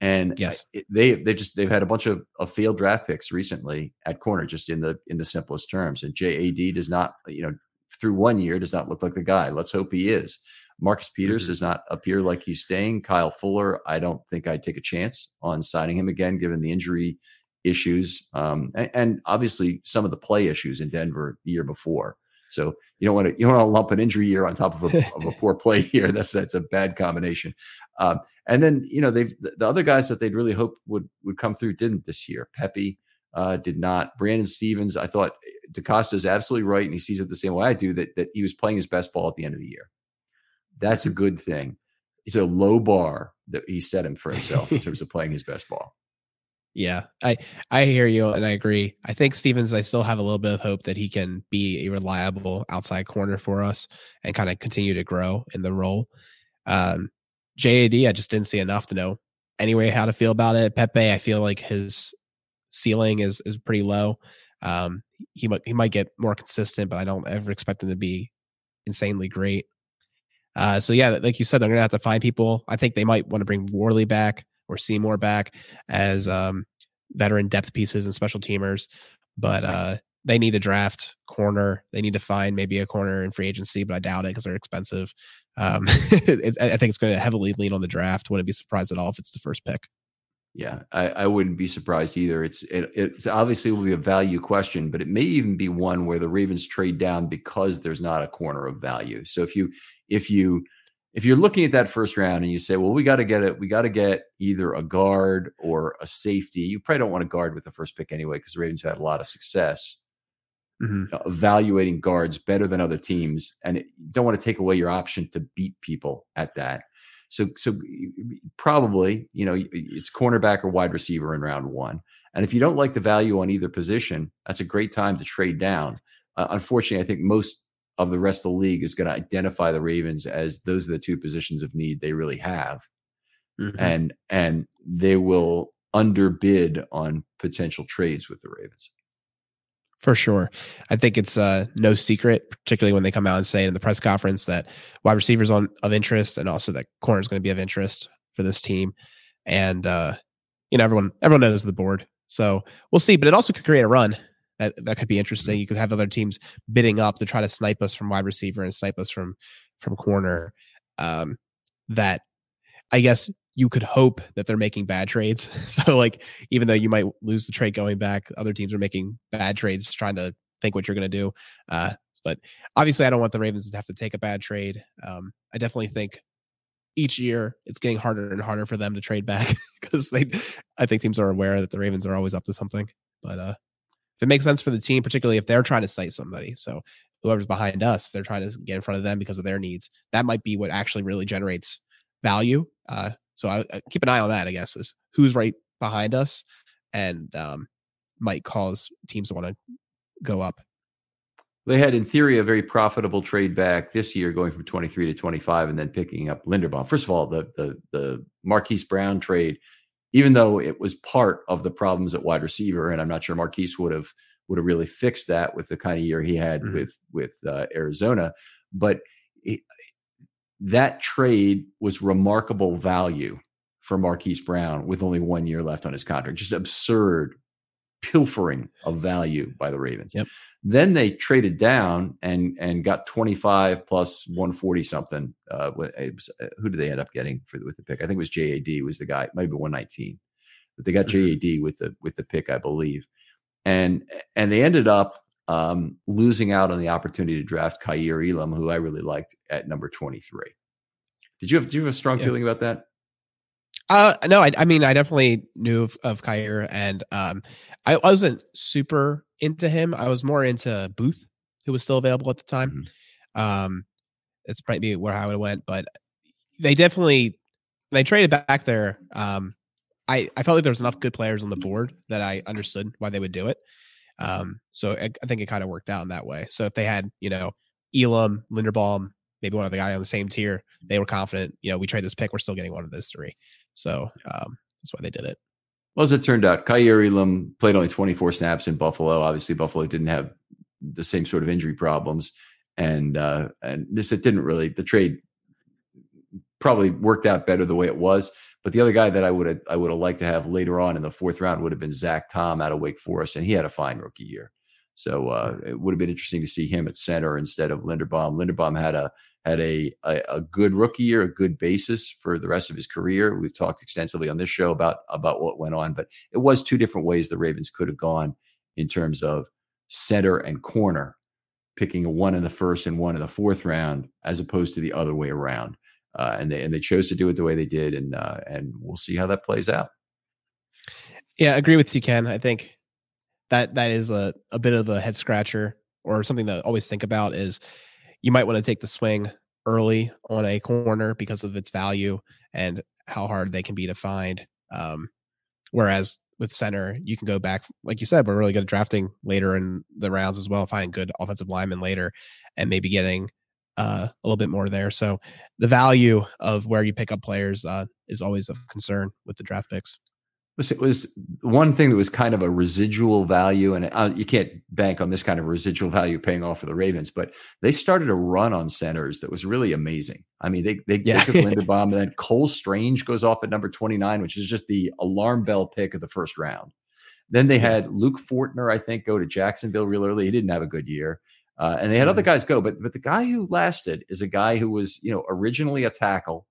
And yes. it, they they just they've had a bunch of, of failed draft picks recently at corner just in the in the simplest terms. And jad does not you know through one year does not look like the guy. Let's hope he is Marcus Peters mm-hmm. does not appear like he's staying. Kyle Fuller, I don't think I'd take a chance on signing him again, given the injury issues um, and, and, obviously some of the play issues in Denver the year before. So you don't want to you don't want to lump an injury year on top of a, of a poor play year. That's that's a bad combination. Um, and then you know they've the other guys that they'd really hoped would would come through didn't this year. Pepe uh, did not. Brandon Stephens, I thought DeCosta is absolutely right, and he sees it the same way I do. That that he was playing his best ball at the end of the year. That's a good thing. It's a low bar that he set him for himself in terms of playing his best ball. Yeah, I I hear you and I agree. I think Stephens, I still have a little bit of hope that he can be a reliable outside corner for us and kind of continue to grow in the role. Um, JAD, I just didn't see enough to know anyway how to feel about it. Pepe, I feel like his ceiling is is pretty low. Um, he might he might get more consistent, but I don't ever expect him to be insanely great. Uh, so yeah, like you said, they're gonna have to find people. I think they might want to bring Worley back or Seymour back as um, veteran depth pieces and special teamers, but uh, they need to draft corner. They need to find maybe a corner in free agency, but I doubt it because they're expensive. Um, I think it's going to heavily lean on the draft. Wouldn't be surprised at all if it's the first pick. Yeah, I, I wouldn't be surprised either. It's it, it's obviously will be a value question, but it may even be one where the Ravens trade down because there's not a corner of value. So if you if you if you're looking at that first round and you say, well, we got to get it, we got to get either a guard or a safety. You probably don't want a guard with the first pick anyway, because the Ravens had a lot of success mm-hmm. evaluating guards better than other teams, and it, you don't want to take away your option to beat people at that. So, so probably, you know, it's cornerback or wide receiver in round one. And if you don't like the value on either position, that's a great time to trade down. Uh, unfortunately, I think most of the rest of the league is going to identify the Ravens as those are the two positions of need they really have, mm-hmm. and and they will underbid on potential trades with the Ravens. For sure. I think it's uh, no secret, particularly when they come out and say in the press conference that wide receivers on of interest and also that corner is going to be of interest for this team. And uh, you know, everyone everyone knows the board. So we'll see. But it also could create a run That that could be interesting. You could have other teams bidding up to try to snipe us from wide receiver and snipe us from from corner. Um, that I guess you could hope that they're making bad trades. So like even though you might lose the trade going back, other teams are making bad trades trying to think what you're going to do. Uh, but obviously, I don't want the Ravens to have to take a bad trade. Um, I definitely think each year it's getting harder and harder for them to trade back because they, I think teams are aware that the Ravens are always up to something. But uh, if it makes sense for the team, particularly if they're trying to cite somebody, so whoever's behind us, if they're trying to get in front of them because of their needs, that might be what actually really generates value. Uh, so I, I, keep an eye on that. I guess is who's right behind us, and um, might cause teams to want to go up. They had, in theory, a very profitable trade back this year, going from 23 to 25, and then picking up Linderbaum. First of all, the the the Marquise Brown trade, even though it was part of the problems at wide receiver, and I'm not sure Marquise would have would have really fixed that with the kind of year he had mm-hmm. with with uh, Arizona, but it, that trade was remarkable value for Marquise Brown with only one year left on his contract. Just absurd pilfering of value by the Ravens. Yep. Then they traded down and and got 25 plus 140 something. Uh, was, uh, who did they end up getting for with the pick? I think it was JAD was the guy. It might have been 119, but they got mm-hmm. JAD with the with the pick, I believe. And and they ended up um, losing out on the opportunity to draft Kaiir Elam, who I really liked at number 23. Did you have, do you have a strong yeah. feeling about that? Uh, no, I, I mean, I definitely knew of, of and, um, I wasn't super into him. I was more into Booth, who was still available at the time. Mm-hmm. Um, it's probably where I would have went, but they definitely, they traded back there. Um, I, I felt like there was enough good players on the board that I understood why they would do it. Um, so I, I think it kind of worked out in that way. So if they had, you know, Elam, Linderbaum, maybe one of the guy on the same tier, they were confident, you know, we trade this pick, we're still getting one of those three. So um, that's why they did it. Well, as it turned out, Kaiir Elam played only 24 snaps in Buffalo. Obviously, Buffalo didn't have the same sort of injury problems, and uh, and this it didn't really the trade probably worked out better the way it was. But the other guy that I would have I would have liked to have later on in the fourth round would have been Zach Tom out of Wake Forest, and he had a fine rookie year. So uh, it would have been interesting to see him at center instead of Linderbaum. Linderbaum had a had a, a, a good rookie year, a good basis for the rest of his career. We've talked extensively on this show about about what went on, but it was two different ways the Ravens could have gone in terms of center and corner, picking a one in the first and one in the fourth round, as opposed to the other way around. Uh, and they and they chose to do it the way they did, and uh, and we'll see how that plays out. Yeah, I agree with you, Ken. I think that that is a, a bit of a head scratcher or something to always think about is you might want to take the swing early on a corner because of its value and how hard they can be to find. Um, whereas with center, you can go back, like you said, we're really good at drafting later in the rounds as well, finding good offensive linemen later and maybe getting uh, a little bit more there. So the value of where you pick up players uh, is always a concern with the draft picks it was one thing that was kind of a residual value, and uh, you can't bank on this kind of residual value paying off for the Ravens, but they started a run on centers that was really amazing. I mean, they they, yeah. they took Linderbaum, and then Cole Strange goes off at number twenty nine, which is just the alarm bell pick of the first round. Then they had Luke Fortner, I think, go to Jacksonville real early. He didn't have a good year. Uh, and they had mm-hmm. other guys go, but but the guy who lasted is a guy who was you know originally a tackle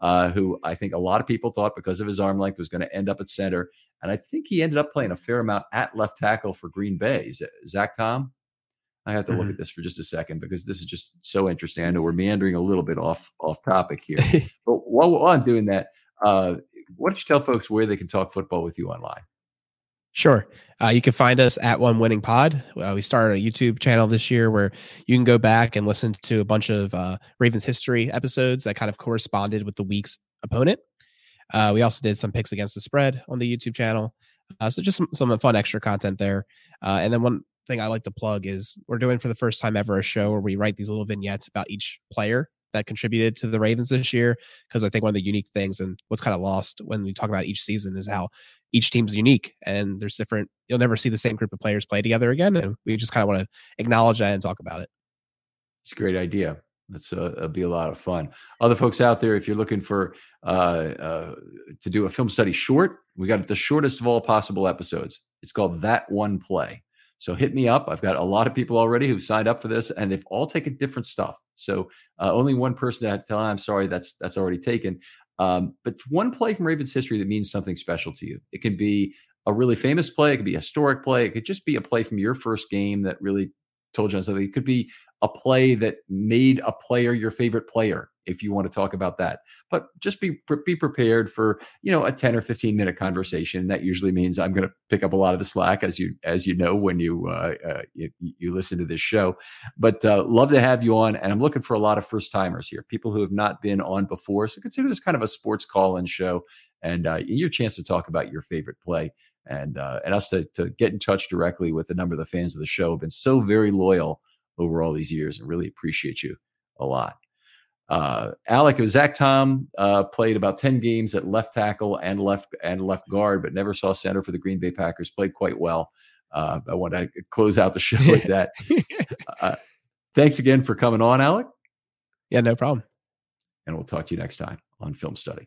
uh, who I think a lot of people thought because of his arm length was going to end up at center. And I think he ended up playing a fair amount at left tackle for Green Bay. Zach Tom? I have to mm-hmm. look at this for just a second because this is just so interesting. I know we're meandering a little bit off off topic here, but while, while, I'm doing that, uh, why don't you tell folks where they can talk football with you online? Sure. Uh, you can find us at One Winning Pod. Uh, we started a YouTube channel this year where you can go back and listen to a bunch of uh, Ravens history episodes that kind of corresponded with the week's opponent. Uh, we also did some picks against the spread on the YouTube channel. Uh, so just some, some fun extra content there. Uh, and then one thing I like to plug is we're doing for the first time ever a show where we write these little vignettes about each player that contributed to the Ravens this year. Because I think one of the unique things and what's kind of lost when we talk about each season is how each team's unique and there's different. You'll never see the same group of players play together again, and we just kind of want to acknowledge that and talk about it. It's a great idea. That's uh, it'll be a lot of fun. Other folks out there, if you're looking for uh, uh, to do a film study short, we got the shortest of all possible episodes. It's called That One Play. So hit me up. I've got a lot of people already who've signed up for this, and they've all taken different stuff. So uh, only one person I have to tell, I'm sorry, that's that's already taken. Um, but one play from Ravens history that means something special to you. It can be a really famous play. It could be a historic play. It could just be a play from your first game that really told you something. It could be a play that made a player your favorite player if you want to talk about that. But just be be prepared for you know a 10 or 15 minute conversation. That usually means i'm going to pick up a lot of the slack as you as you know when you uh, uh, you, you, listen to this show. But uh, love to have you on and i'm looking for a lot of first timers here people who have not been on before. So consider this kind of a sports call in show and uh, your chance to talk about your favorite play and uh, and us to, to get in touch directly with a number of the fans of the show have been so very loyal over all these years and really appreciate you a lot. Uh, Alec Zach Tom uh, played about 10 games at left tackle and left and left guard, but never saw center for the Green Bay Packers. Played quite well. Uh, I want to close out the show with that. uh, thanks again for coming on, Alec. Yeah, no problem. And we'll talk to you next time on Film Study.